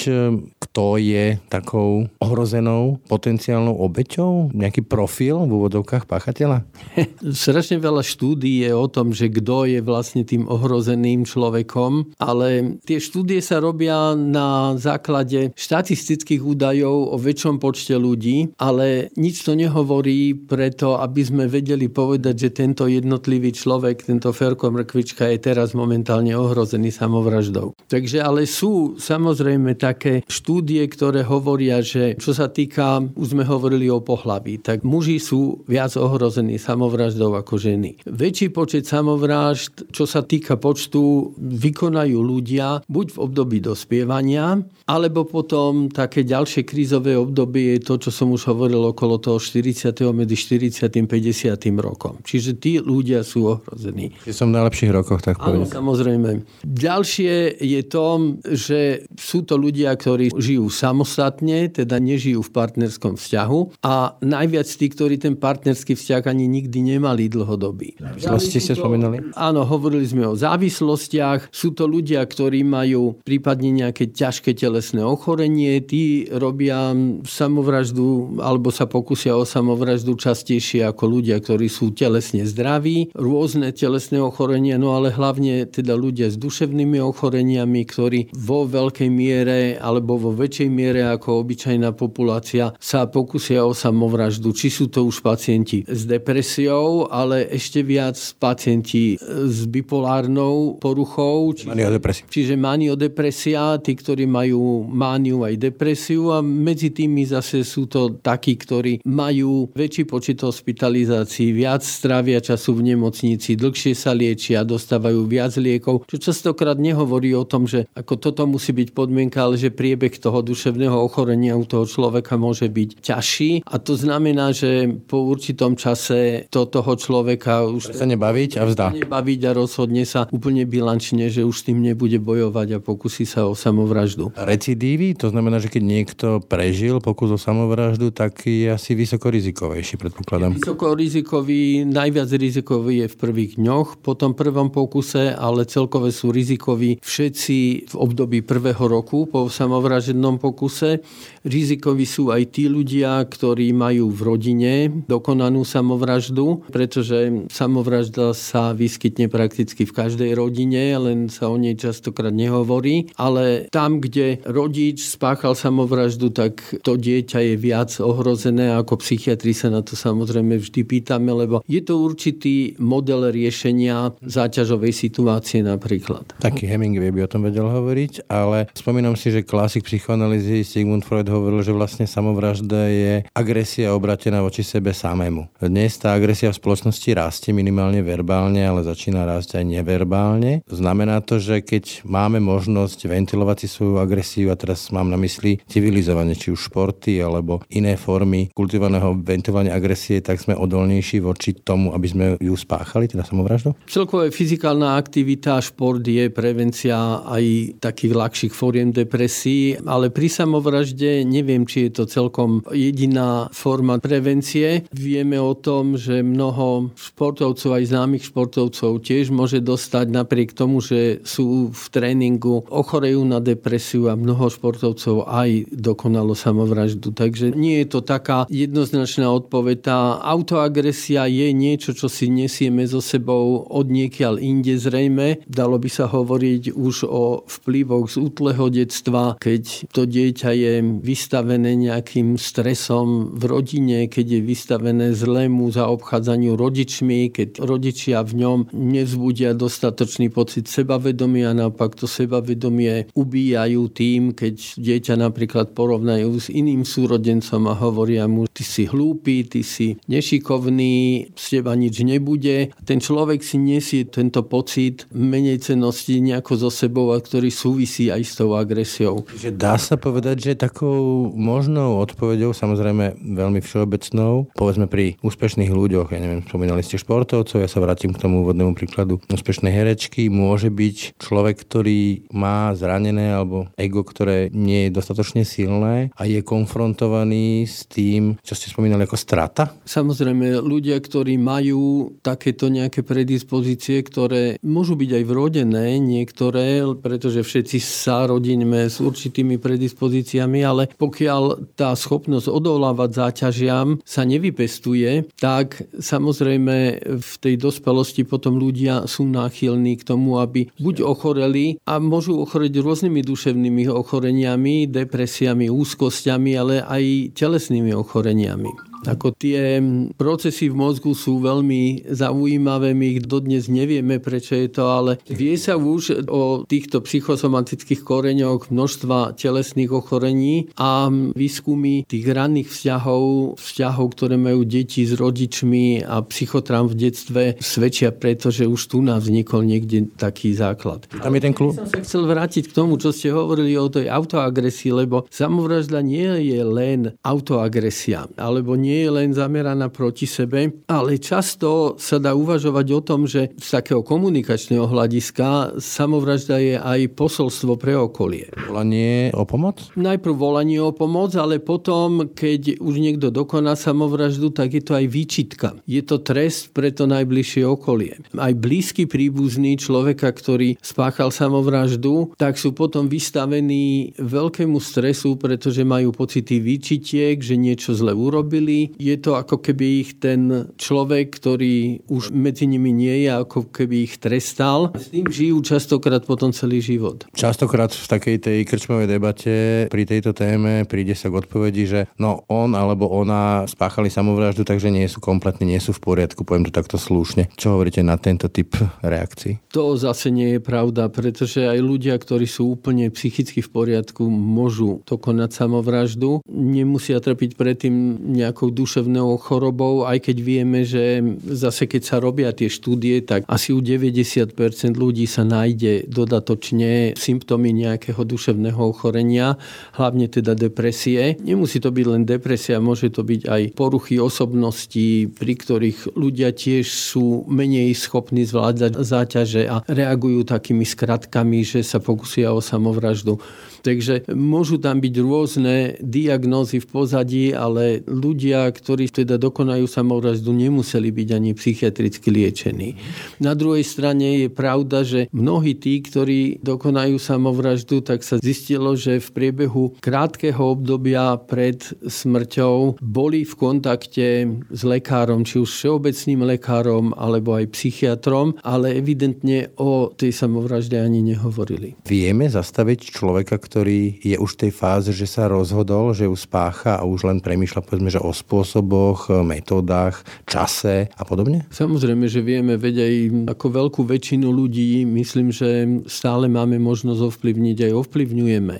kto je takou ohrozenou potenciálnou obeťou? Nejaký profil v úvodovkách páchateľa? Strašne veľa štúdí je o tom, že kto je vlastne tým ohrozeným človekom, ale tie štúdie sa robia na základe štatistických údajov o väčšom počte ľudí, ale nič to nehovorí preto, aby sme vedeli povedať, že tento jednotlivý človek, tento Ferko Mrkvička je teraz momentálne ohrozený samovraždou. Takže ale sú samozrejme také štúdie, ktoré hovoria, že čo sa týka, už sme hovorili o pohlaví, tak muži sú viac ohrození samovraždou ako ženy. Väčší počet samovražd, čo sa týka počtu, vykonajú ľudia buď v období dospievania, alebo potom také ďalšie krízové obdobie je to, čo som už hovoril okolo toho 40. medzi 40. a 50. rokom. Čiže tí ľudia sú ohrození. Čiže som v najlepších rokoch, tak povedať. Áno, samozrejme. Ďalšie je to, že sú to ľudia, ktorí žijú samostatne, teda nežijú v partnerskom vzťahu a najviac tí, ktorí ten partnerský vzťah ani nikdy nemali dlhodobý. Závislosti ste spomínali? Áno, hovorili sme o závislostiach. Sú to ľudia, ktorí majú prípadne nejaké ťažké tele telesné ochorenie, tí robia samovraždu alebo sa pokusia o samovraždu častejšie ako ľudia, ktorí sú telesne zdraví. Rôzne telesné ochorenia, no ale hlavne teda ľudia s duševnými ochoreniami, ktorí vo veľkej miere alebo vo väčšej miere ako obyčajná populácia sa pokusia o samovraždu. Či sú to už pacienti s depresiou, ale ešte viac pacienti s bipolárnou poruchou. Čiže, maniodepresia. Čiže maniodepresia, tí, ktorí majú mániu aj depresiu a medzi tými zase sú to takí, ktorí majú väčší počet hospitalizácií, viac strávia času v nemocnici, dlhšie sa liečia, dostávajú viac liekov, čo častokrát nehovorí o tom, že ako toto musí byť podmienka, ale že priebeh toho duševného ochorenia u toho človeka môže byť ťažší a to znamená, že po určitom čase to toho človeka už sa nebaviť a vzdá. Nebaviť a rozhodne sa úplne bilančne, že už s tým nebude bojovať a pokusí sa o samovraždu recidívy, to znamená, že keď niekto prežil pokus o samovraždu, tak je asi vysokorizikovejší, predpokladám. Vysokorizikový, najviac rizikový je v prvých dňoch po tom prvom pokuse, ale celkové sú rizikoví všetci v období prvého roku po samovražednom pokuse. Rizikoví sú aj tí ľudia, ktorí majú v rodine dokonanú samovraždu, pretože samovražda sa vyskytne prakticky v každej rodine, len sa o nej častokrát nehovorí. Ale tam, kde rodič spáchal samovraždu, tak to dieťa je viac ohrozené. Ako psychiatri sa na to samozrejme vždy pýtame, lebo je to určitý model riešenia záťažovej situácie napríklad. Taký Hemingway by o tom vedel hovoriť, ale spomínam si, že klasik psychoanalýzy Sigmund Freud hovoril, že vlastne samovražda je agresia obratená voči sebe samému. Dnes tá agresia v spoločnosti rastie minimálne verbálne, ale začína rásť aj neverbálne. Znamená to, že keď máme možnosť ventilovať si svoju agresiu a teraz mám na mysli civilizovanie, či už športy alebo iné formy kultivovaného ventilovania agresie, tak sme odolnejší voči tomu, aby sme ju spáchali, teda samovraždu? Celkové fyzikálna aktivita, šport je pre prevencia aj takých ľahších fóriem depresí, ale pri samovražde neviem, či je to celkom jediná forma prevencie. Vieme o tom, že mnoho športovcov, aj známych športovcov tiež môže dostať napriek tomu, že sú v tréningu, ochorejú na depresiu a mnoho športovcov aj dokonalo samovraždu. Takže nie je to taká jednoznačná odpoveď. Tá autoagresia je niečo, čo si nesieme so sebou od niekiaľ inde zrejme. Dalo by sa hovoriť už o vplyvoch z útleho detstva, keď to dieťa je vystavené nejakým stresom v rodine, keď je vystavené zlému zaobchádzaniu rodičmi, keď rodičia v ňom nevzbudia dostatočný pocit sebavedomia, naopak to sebavedomie ubíjajú tým, keď dieťa napríklad porovnajú s iným súrodencom a hovoria mu, ty si hlúpy, ty si nešikovný, z teba nič nebude. Ten človek si nesie tento pocit menej cenosti nejako so sebou, a ktorý súvisí aj s tou agresiou. Že dá sa povedať, že takou možnou odpovedou, samozrejme veľmi všeobecnou, povedzme pri úspešných ľuďoch, ja neviem, spomínali ste športovcov, ja sa vrátim k tomu úvodnému príkladu úspešnej herečky, môže byť človek, ktorý má zranené alebo ego, ktoré nie je dostatočne silné a je konfrontovaný s tým, čo ste spomínali ako strata? Samozrejme, ľudia, ktorí majú takéto nejaké predispozície, ktoré môžu byť aj vrodené, niektoré, pretože všetci sa rodíme s určitými predispozíciami, ale pokiaľ tá schopnosť odolávať záťažiam sa nevypestuje, tak samozrejme v tej dospelosti potom ľudia sú náchylní k tomu, aby buď ochoreli a môžu ochoreť rôznymi duševnými ochoreniami, depresiami, úzkosťami, ale aj telesnými ochoreniami. Ako tie procesy v mozgu sú veľmi zaujímavé, my ich dodnes nevieme, prečo je to, ale vie sa už o týchto psychosomatických koreňoch množstva telesných ochorení a výskumy tých ranných vzťahov, vzťahov, ktoré majú deti s rodičmi a psychotram v detstve svedčia preto, že už tu nás vznikol niekde taký základ. Tam je ten klub. Som sa chcel vrátiť k tomu, čo ste hovorili o tej autoagresii, lebo samovražda nie je len autoagresia, alebo nie nie je len zameraná proti sebe, ale často sa dá uvažovať o tom, že z takého komunikačného hľadiska samovražda je aj posolstvo pre okolie. Volanie o pomoc? Najprv volanie o pomoc, ale potom, keď už niekto dokoná samovraždu, tak je to aj výčitka. Je to trest pre to najbližšie okolie. Aj blízky príbuzný človeka, ktorý spáchal samovraždu, tak sú potom vystavení veľkému stresu, pretože majú pocity výčitiek, že niečo zle urobili, je to ako keby ich ten človek, ktorý už medzi nimi nie je, ako keby ich trestal. S tým žijú častokrát potom celý život. Častokrát v takej tej krčmovej debate pri tejto téme príde sa k odpovedi, že no on alebo ona spáchali samovraždu, takže nie sú kompletne, nie sú v poriadku, poviem to takto slušne. Čo hovoríte na tento typ reakcií? To zase nie je pravda, pretože aj ľudia, ktorí sú úplne psychicky v poriadku, môžu to konať samovraždu. Nemusia trpiť predtým nejakou duševnou chorobou, aj keď vieme, že zase keď sa robia tie štúdie, tak asi u 90% ľudí sa nájde dodatočne symptómy nejakého duševného ochorenia, hlavne teda depresie. Nemusí to byť len depresia, môže to byť aj poruchy osobnosti, pri ktorých ľudia tiež sú menej schopní zvládať záťaže a reagujú takými skratkami, že sa pokusia o samovraždu. Takže môžu tam byť rôzne diagnózy v pozadí, ale ľudia, ktorí teda dokonajú samovraždu, nemuseli byť ani psychiatricky liečení. Na druhej strane je pravda, že mnohí tí, ktorí dokonajú samovraždu, tak sa zistilo, že v priebehu krátkeho obdobia pred smrťou boli v kontakte s lekárom, či už všeobecným lekárom, alebo aj psychiatrom, ale evidentne o tej samovražde ani nehovorili. Vieme zastaviť človeka, ktorý je už v tej fáze, že sa rozhodol, že ju spácha a už len premýšľa povedzme, že o spôsoboch, metódach, čase a podobne? Samozrejme, že vieme, veď aj ako veľkú väčšinu ľudí, myslím, že stále máme možnosť ovplyvniť, aj ovplyvňujeme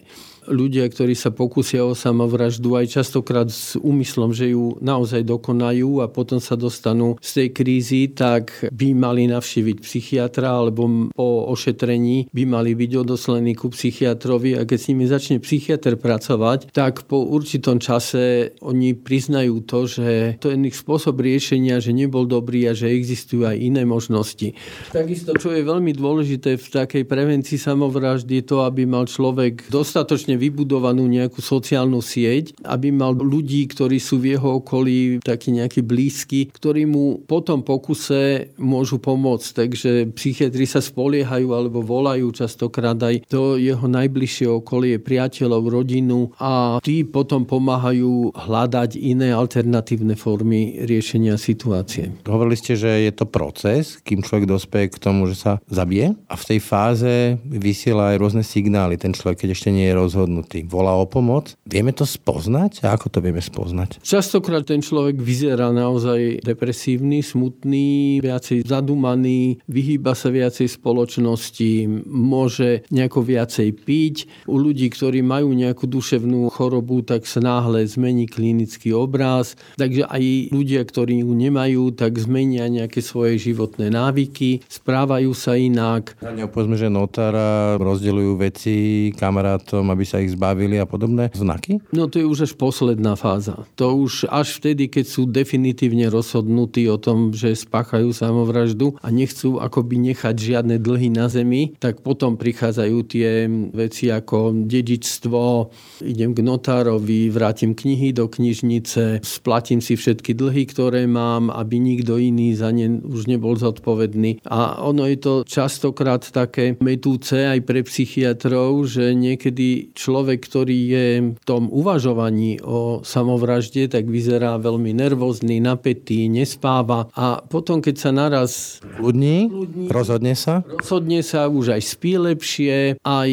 ľudia, ktorí sa pokusia o samovraždu aj častokrát s úmyslom, že ju naozaj dokonajú a potom sa dostanú z tej krízy, tak by mali navštíviť psychiatra alebo po ošetrení by mali byť odoslení ku psychiatrovi a keď s nimi začne psychiatr pracovať, tak po určitom čase oni priznajú to, že to je ich spôsob riešenia, že nebol dobrý a že existujú aj iné možnosti. Takisto, čo je veľmi dôležité v takej prevencii samovraždy, je to, aby mal človek dostatočne vybudovanú nejakú sociálnu sieť, aby mal ľudí, ktorí sú v jeho okolí takí nejakí blízki, ktorí mu po tom pokuse môžu pomôcť. Takže psychiatri sa spoliehajú alebo volajú častokrát aj do jeho najbližšie okolie, priateľov, rodinu a tí potom pomáhajú hľadať iné alternatívne formy riešenia situácie. Hovorili ste, že je to proces, kým človek dospeje k tomu, že sa zabije a v tej fáze vysiela aj rôzne signály. Ten človek, keď ešte nie je rozhodnutý, volá o pomoc. Vieme to spoznať? A ako to vieme spoznať? Častokrát ten človek vyzerá naozaj depresívny, smutný, viacej zadumaný, vyhýba sa viacej spoločnosti, môže nejako viacej piť. U ľudí, ktorí majú nejakú duševnú chorobu, tak sa náhle zmení klinický obraz. Takže aj ľudia, ktorí ju nemajú, tak zmenia nejaké svoje životné návyky, správajú sa inak. Povedzme, že notára rozdeľujú veci kamarátom, aby sa ich zbavili a podobné znaky? No to je už až posledná fáza. To už až vtedy, keď sú definitívne rozhodnutí o tom, že spáchajú samovraždu a nechcú akoby nechať žiadne dlhy na zemi, tak potom prichádzajú tie veci ako dedičstvo, idem k notárovi, vrátim knihy do knižnice, splatím si všetky dlhy, ktoré mám, aby nikto iný za ne už nebol zodpovedný. A ono je to častokrát také metúce aj pre psychiatrov, že niekedy človek, ktorý je v tom uvažovaní o samovražde, tak vyzerá veľmi nervózny, napätý, nespáva a potom, keď sa naraz... Ľudní, rozhodne sa? Rozhodne sa, už aj spí lepšie, aj...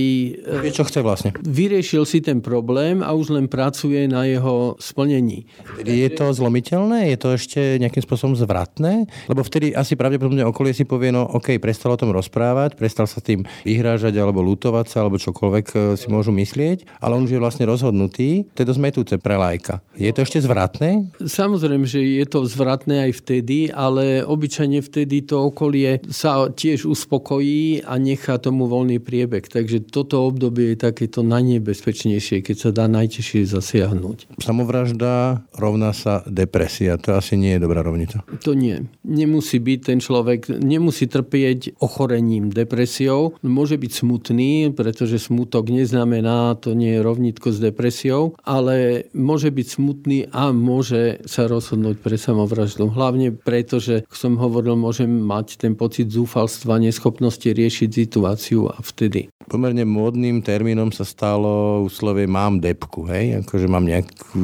Vie, čo chce vlastne. Vyriešil si ten problém a už len pracuje na jeho splnení. Je to zlomiteľné? Je to ešte nejakým spôsobom zvratné? Lebo vtedy asi pravdepodobne okolie si povie, no OK, prestal o tom rozprávať, prestal sa tým vyhrážať alebo lutovať sa, alebo čokoľvek e, si môžu myslieť, ale on už je vlastne rozhodnutý, to je dosť metúce pre lajka. Je to ešte zvratné? Samozrejme, že je to zvratné aj vtedy, ale obyčajne vtedy to okolie sa tiež uspokojí a nechá tomu voľný priebeh. Takže toto obdobie je takéto najnebezpečnejšie, keď sa dá najtežšie zasiahnuť. Samovražda rovná sa depresia. To asi nie je dobrá rovnica. To nie. Nemusí byť ten človek, nemusí trpieť ochorením, depresiou. Môže byť smutný, pretože smutok neznamená, to nie je rovnitko s depresiou, ale môže byť smutný a môže sa rozhodnúť pre samovraždu. Hlavne preto, že, som hovoril, môžem mať ten pocit zúfalstva, neschopnosti riešiť situáciu a vtedy. Pomerne módnym termínom sa stalo úslovie mám depku, hej? Akože mám nejakú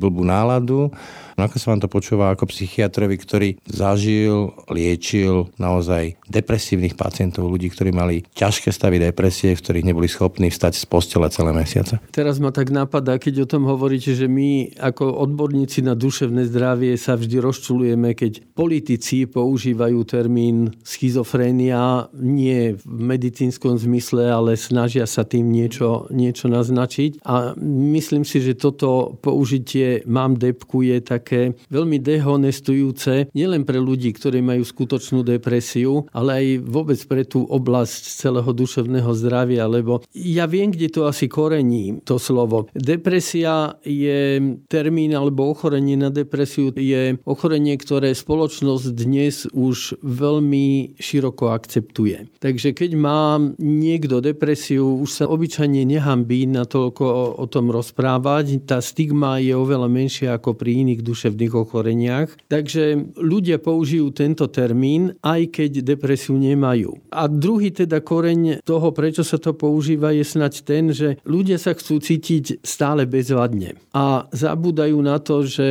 blbú náladu No ako sa vám to počúva ako psychiatrovi, ktorý zažil, liečil naozaj depresívnych pacientov, ľudí, ktorí mali ťažké stavy depresie, v ktorých neboli schopní vstať z postele celé mesiace? Teraz ma tak napadá, keď o tom hovoríte, že my ako odborníci na duševné zdravie sa vždy rozčulujeme, keď politici používajú termín schizofrénia nie v medicínskom zmysle, ale snažia sa tým niečo, niečo naznačiť. A myslím si, že toto použitie mám depku je tak také veľmi dehonestujúce nielen pre ľudí, ktorí majú skutočnú depresiu, ale aj vôbec pre tú oblasť celého duševného zdravia, lebo ja viem, kde to asi korení, to slovo. Depresia je termín alebo ochorenie na depresiu je ochorenie, ktoré spoločnosť dnes už veľmi široko akceptuje. Takže keď má niekto depresiu, už sa obyčajne nehambí natoľko o, o tom rozprávať. Tá stigma je oveľa menšia ako pri iných duševných duševných ochoreniach. Takže ľudia použijú tento termín, aj keď depresiu nemajú. A druhý teda koreň toho, prečo sa to používa, je snať ten, že ľudia sa chcú cítiť stále bezvadne. A zabúdajú na to, že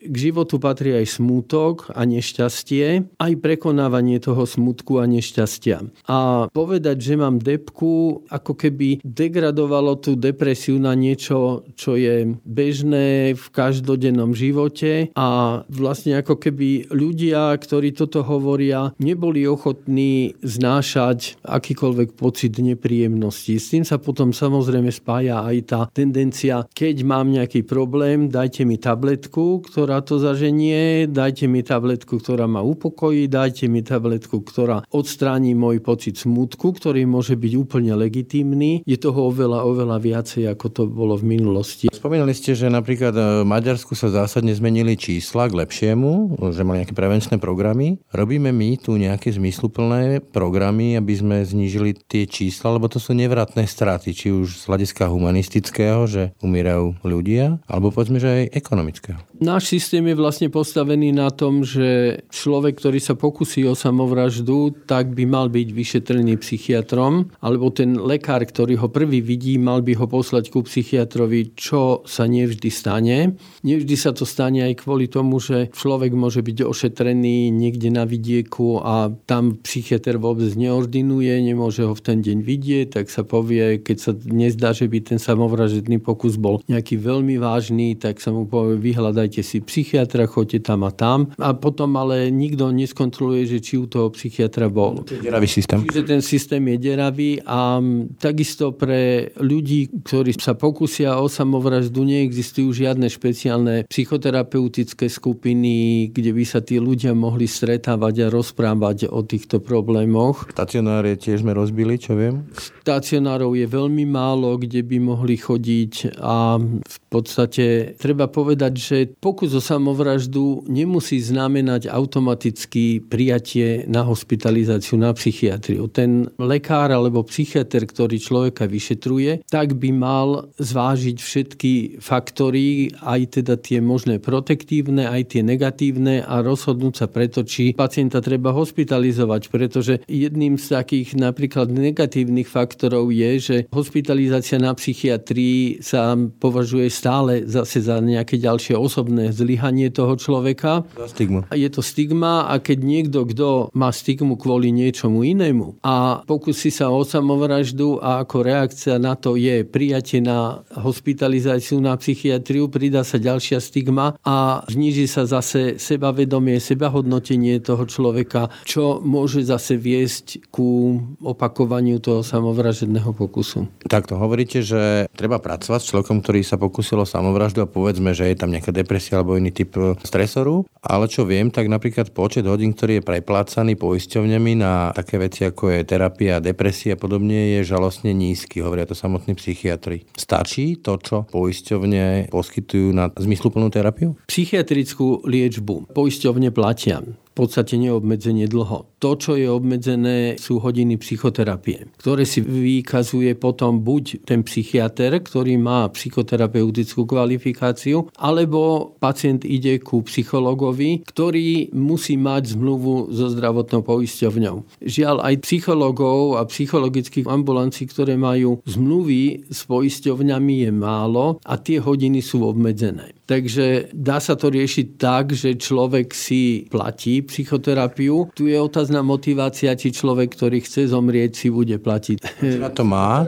k životu patrí aj smútok a nešťastie, aj prekonávanie toho smutku a nešťastia. A povedať, že mám depku, ako keby degradovalo tú depresiu na niečo, čo je bežné v každodennom živote svete a vlastne ako keby ľudia, ktorí toto hovoria, neboli ochotní znášať akýkoľvek pocit nepríjemnosti. S tým sa potom samozrejme spája aj tá tendencia, keď mám nejaký problém, dajte mi tabletku, ktorá to zaženie, dajte mi tabletku, ktorá ma upokojí, dajte mi tabletku, ktorá odstráni môj pocit smutku, ktorý môže byť úplne legitímny. Je toho oveľa, oveľa viacej, ako to bolo v minulosti. Spomínali ste, že napríklad e, v Maďarsku sa zásadne zmenili čísla k lepšiemu, že mali nejaké prevenčné programy. Robíme my tu nejaké zmysluplné programy, aby sme znížili tie čísla, lebo to sú nevratné straty, či už z hľadiska humanistického, že umierajú ľudia, alebo povedzme, že aj ekonomického. Náš systém je vlastne postavený na tom, že človek, ktorý sa pokusí o samovraždu, tak by mal byť vyšetrený psychiatrom, alebo ten lekár, ktorý ho prvý vidí, mal by ho poslať ku psychiatrovi, čo sa nevždy stane. Nevždy sa to stane aj kvôli tomu, že človek môže byť ošetrený niekde na vidieku a tam psychiatr vôbec neordinuje, nemôže ho v ten deň vidieť, tak sa povie, keď sa nezdá, že by ten samovražedný pokus bol nejaký veľmi vážny, tak sa mu povie, vyhľadaj dajte si psychiatra, choďte tam a tam. A potom ale nikto neskontroluje, že či u toho psychiatra bol. Deravý systém. Čiže ten systém je deravý a takisto pre ľudí, ktorí sa pokusia o samovraždu, neexistujú žiadne špeciálne psychoterapeutické skupiny, kde by sa tí ľudia mohli stretávať a rozprávať o týchto problémoch. Stacionáre tiež sme rozbili, čo viem. Stacionárov je veľmi málo, kde by mohli chodiť a v podstate treba povedať, že pokus o samovraždu nemusí znamenať automaticky prijatie na hospitalizáciu na psychiatriu. Ten lekár alebo psychiatr, ktorý človeka vyšetruje, tak by mal zvážiť všetky faktory, aj teda tie možné protektívne, aj tie negatívne a rozhodnúť sa preto, či pacienta treba hospitalizovať, pretože jedným z takých napríklad negatívnych faktorov je, že hospitalizácia na psychiatrii sa považuje stále zase za nejaké ďalšie osobné osobné zlyhanie toho človeka. Stigma. Je to stigma a keď niekto, kto má stigmu kvôli niečomu inému a pokusí sa o samovraždu a ako reakcia na to je prijatie na hospitalizáciu na psychiatriu, pridá sa ďalšia stigma a zniží sa zase sebavedomie, sebahodnotenie toho človeka, čo môže zase viesť ku opakovaniu toho samovražedného pokusu. Takto hovoríte, že treba pracovať s človekom, ktorý sa pokusil o samovraždu a povedzme, že je tam nejaká depresia depresia alebo iný typ e, stresoru. Ale čo viem, tak napríklad počet hodín, ktorý je preplácaný poisťovňami na také veci ako je terapia, depresia a podobne je žalostne nízky, hovoria to samotní psychiatri. Stačí to, čo poisťovne poskytujú na zmysluplnú terapiu? Psychiatrickú liečbu poisťovne platia podstate neobmedzenie dlho. To, čo je obmedzené, sú hodiny psychoterapie, ktoré si vykazuje potom buď ten psychiatr, ktorý má psychoterapeutickú kvalifikáciu, alebo pacient ide ku psychologovi, ktorý musí mať zmluvu so zdravotnou poisťovňou. Žiaľ, aj psychologov a psychologických ambulancií, ktoré majú zmluvy s poisťovňami je málo a tie hodiny sú obmedzené. Takže dá sa to riešiť tak, že človek si platí psychoterapiu. Tu je otázna motivácia, či človek, ktorý chce zomrieť, si bude platiť. Či na to má?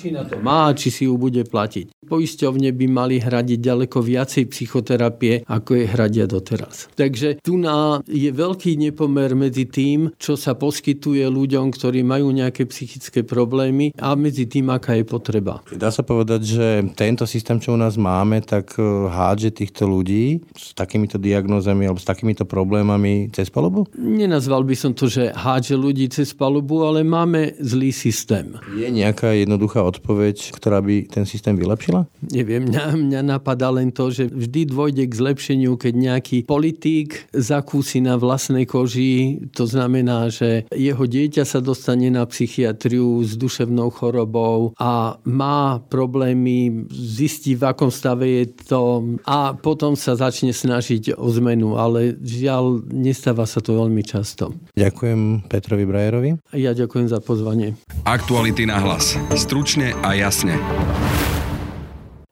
Či na to má, či si ju bude platiť. Poisťovne by mali hradiť ďaleko viacej psychoterapie, ako je hradia doteraz. Takže tu na je veľký nepomer medzi tým, čo sa poskytuje ľuďom, ktorí majú nejaké psychické problémy a medzi tým, aká je potreba. Dá sa povedať, že tento systém, čo u nás máme, tak há hádže týchto ľudí s takýmito diagnózami alebo s takýmito problémami cez palubu? Nenazval by som to, že hádže ľudí cez palubu, ale máme zlý systém. Je nejaká jednoduchá odpoveď, ktorá by ten systém vylepšila? Neviem, mňa, mňa napadá len to, že vždy dôjde k zlepšeniu, keď nejaký politík zakúsi na vlastnej koži, to znamená, že jeho dieťa sa dostane na psychiatriu s duševnou chorobou a má problémy, zistí v akom stave je to a potom sa začne snažiť o zmenu, ale žiaľ, nestáva sa to veľmi často. Ďakujem Petrovi Brajerovi. Ja ďakujem za pozvanie. Aktuality na hlas. Stručne a jasne.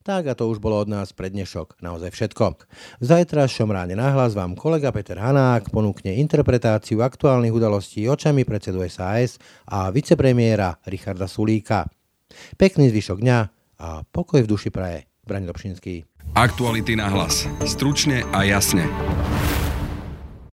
Tak a to už bolo od nás pre dnešok. Naozaj všetko. V zajtrašom ráne nahlas vám kolega Peter Hanák ponúkne interpretáciu aktuálnych udalostí očami predsedu SAS a vicepremiéra Richarda Sulíka. Pekný zvyšok dňa a pokoj v duši praje. Brani Dobšinský. Aktuality na hlas. Stručne a jasne.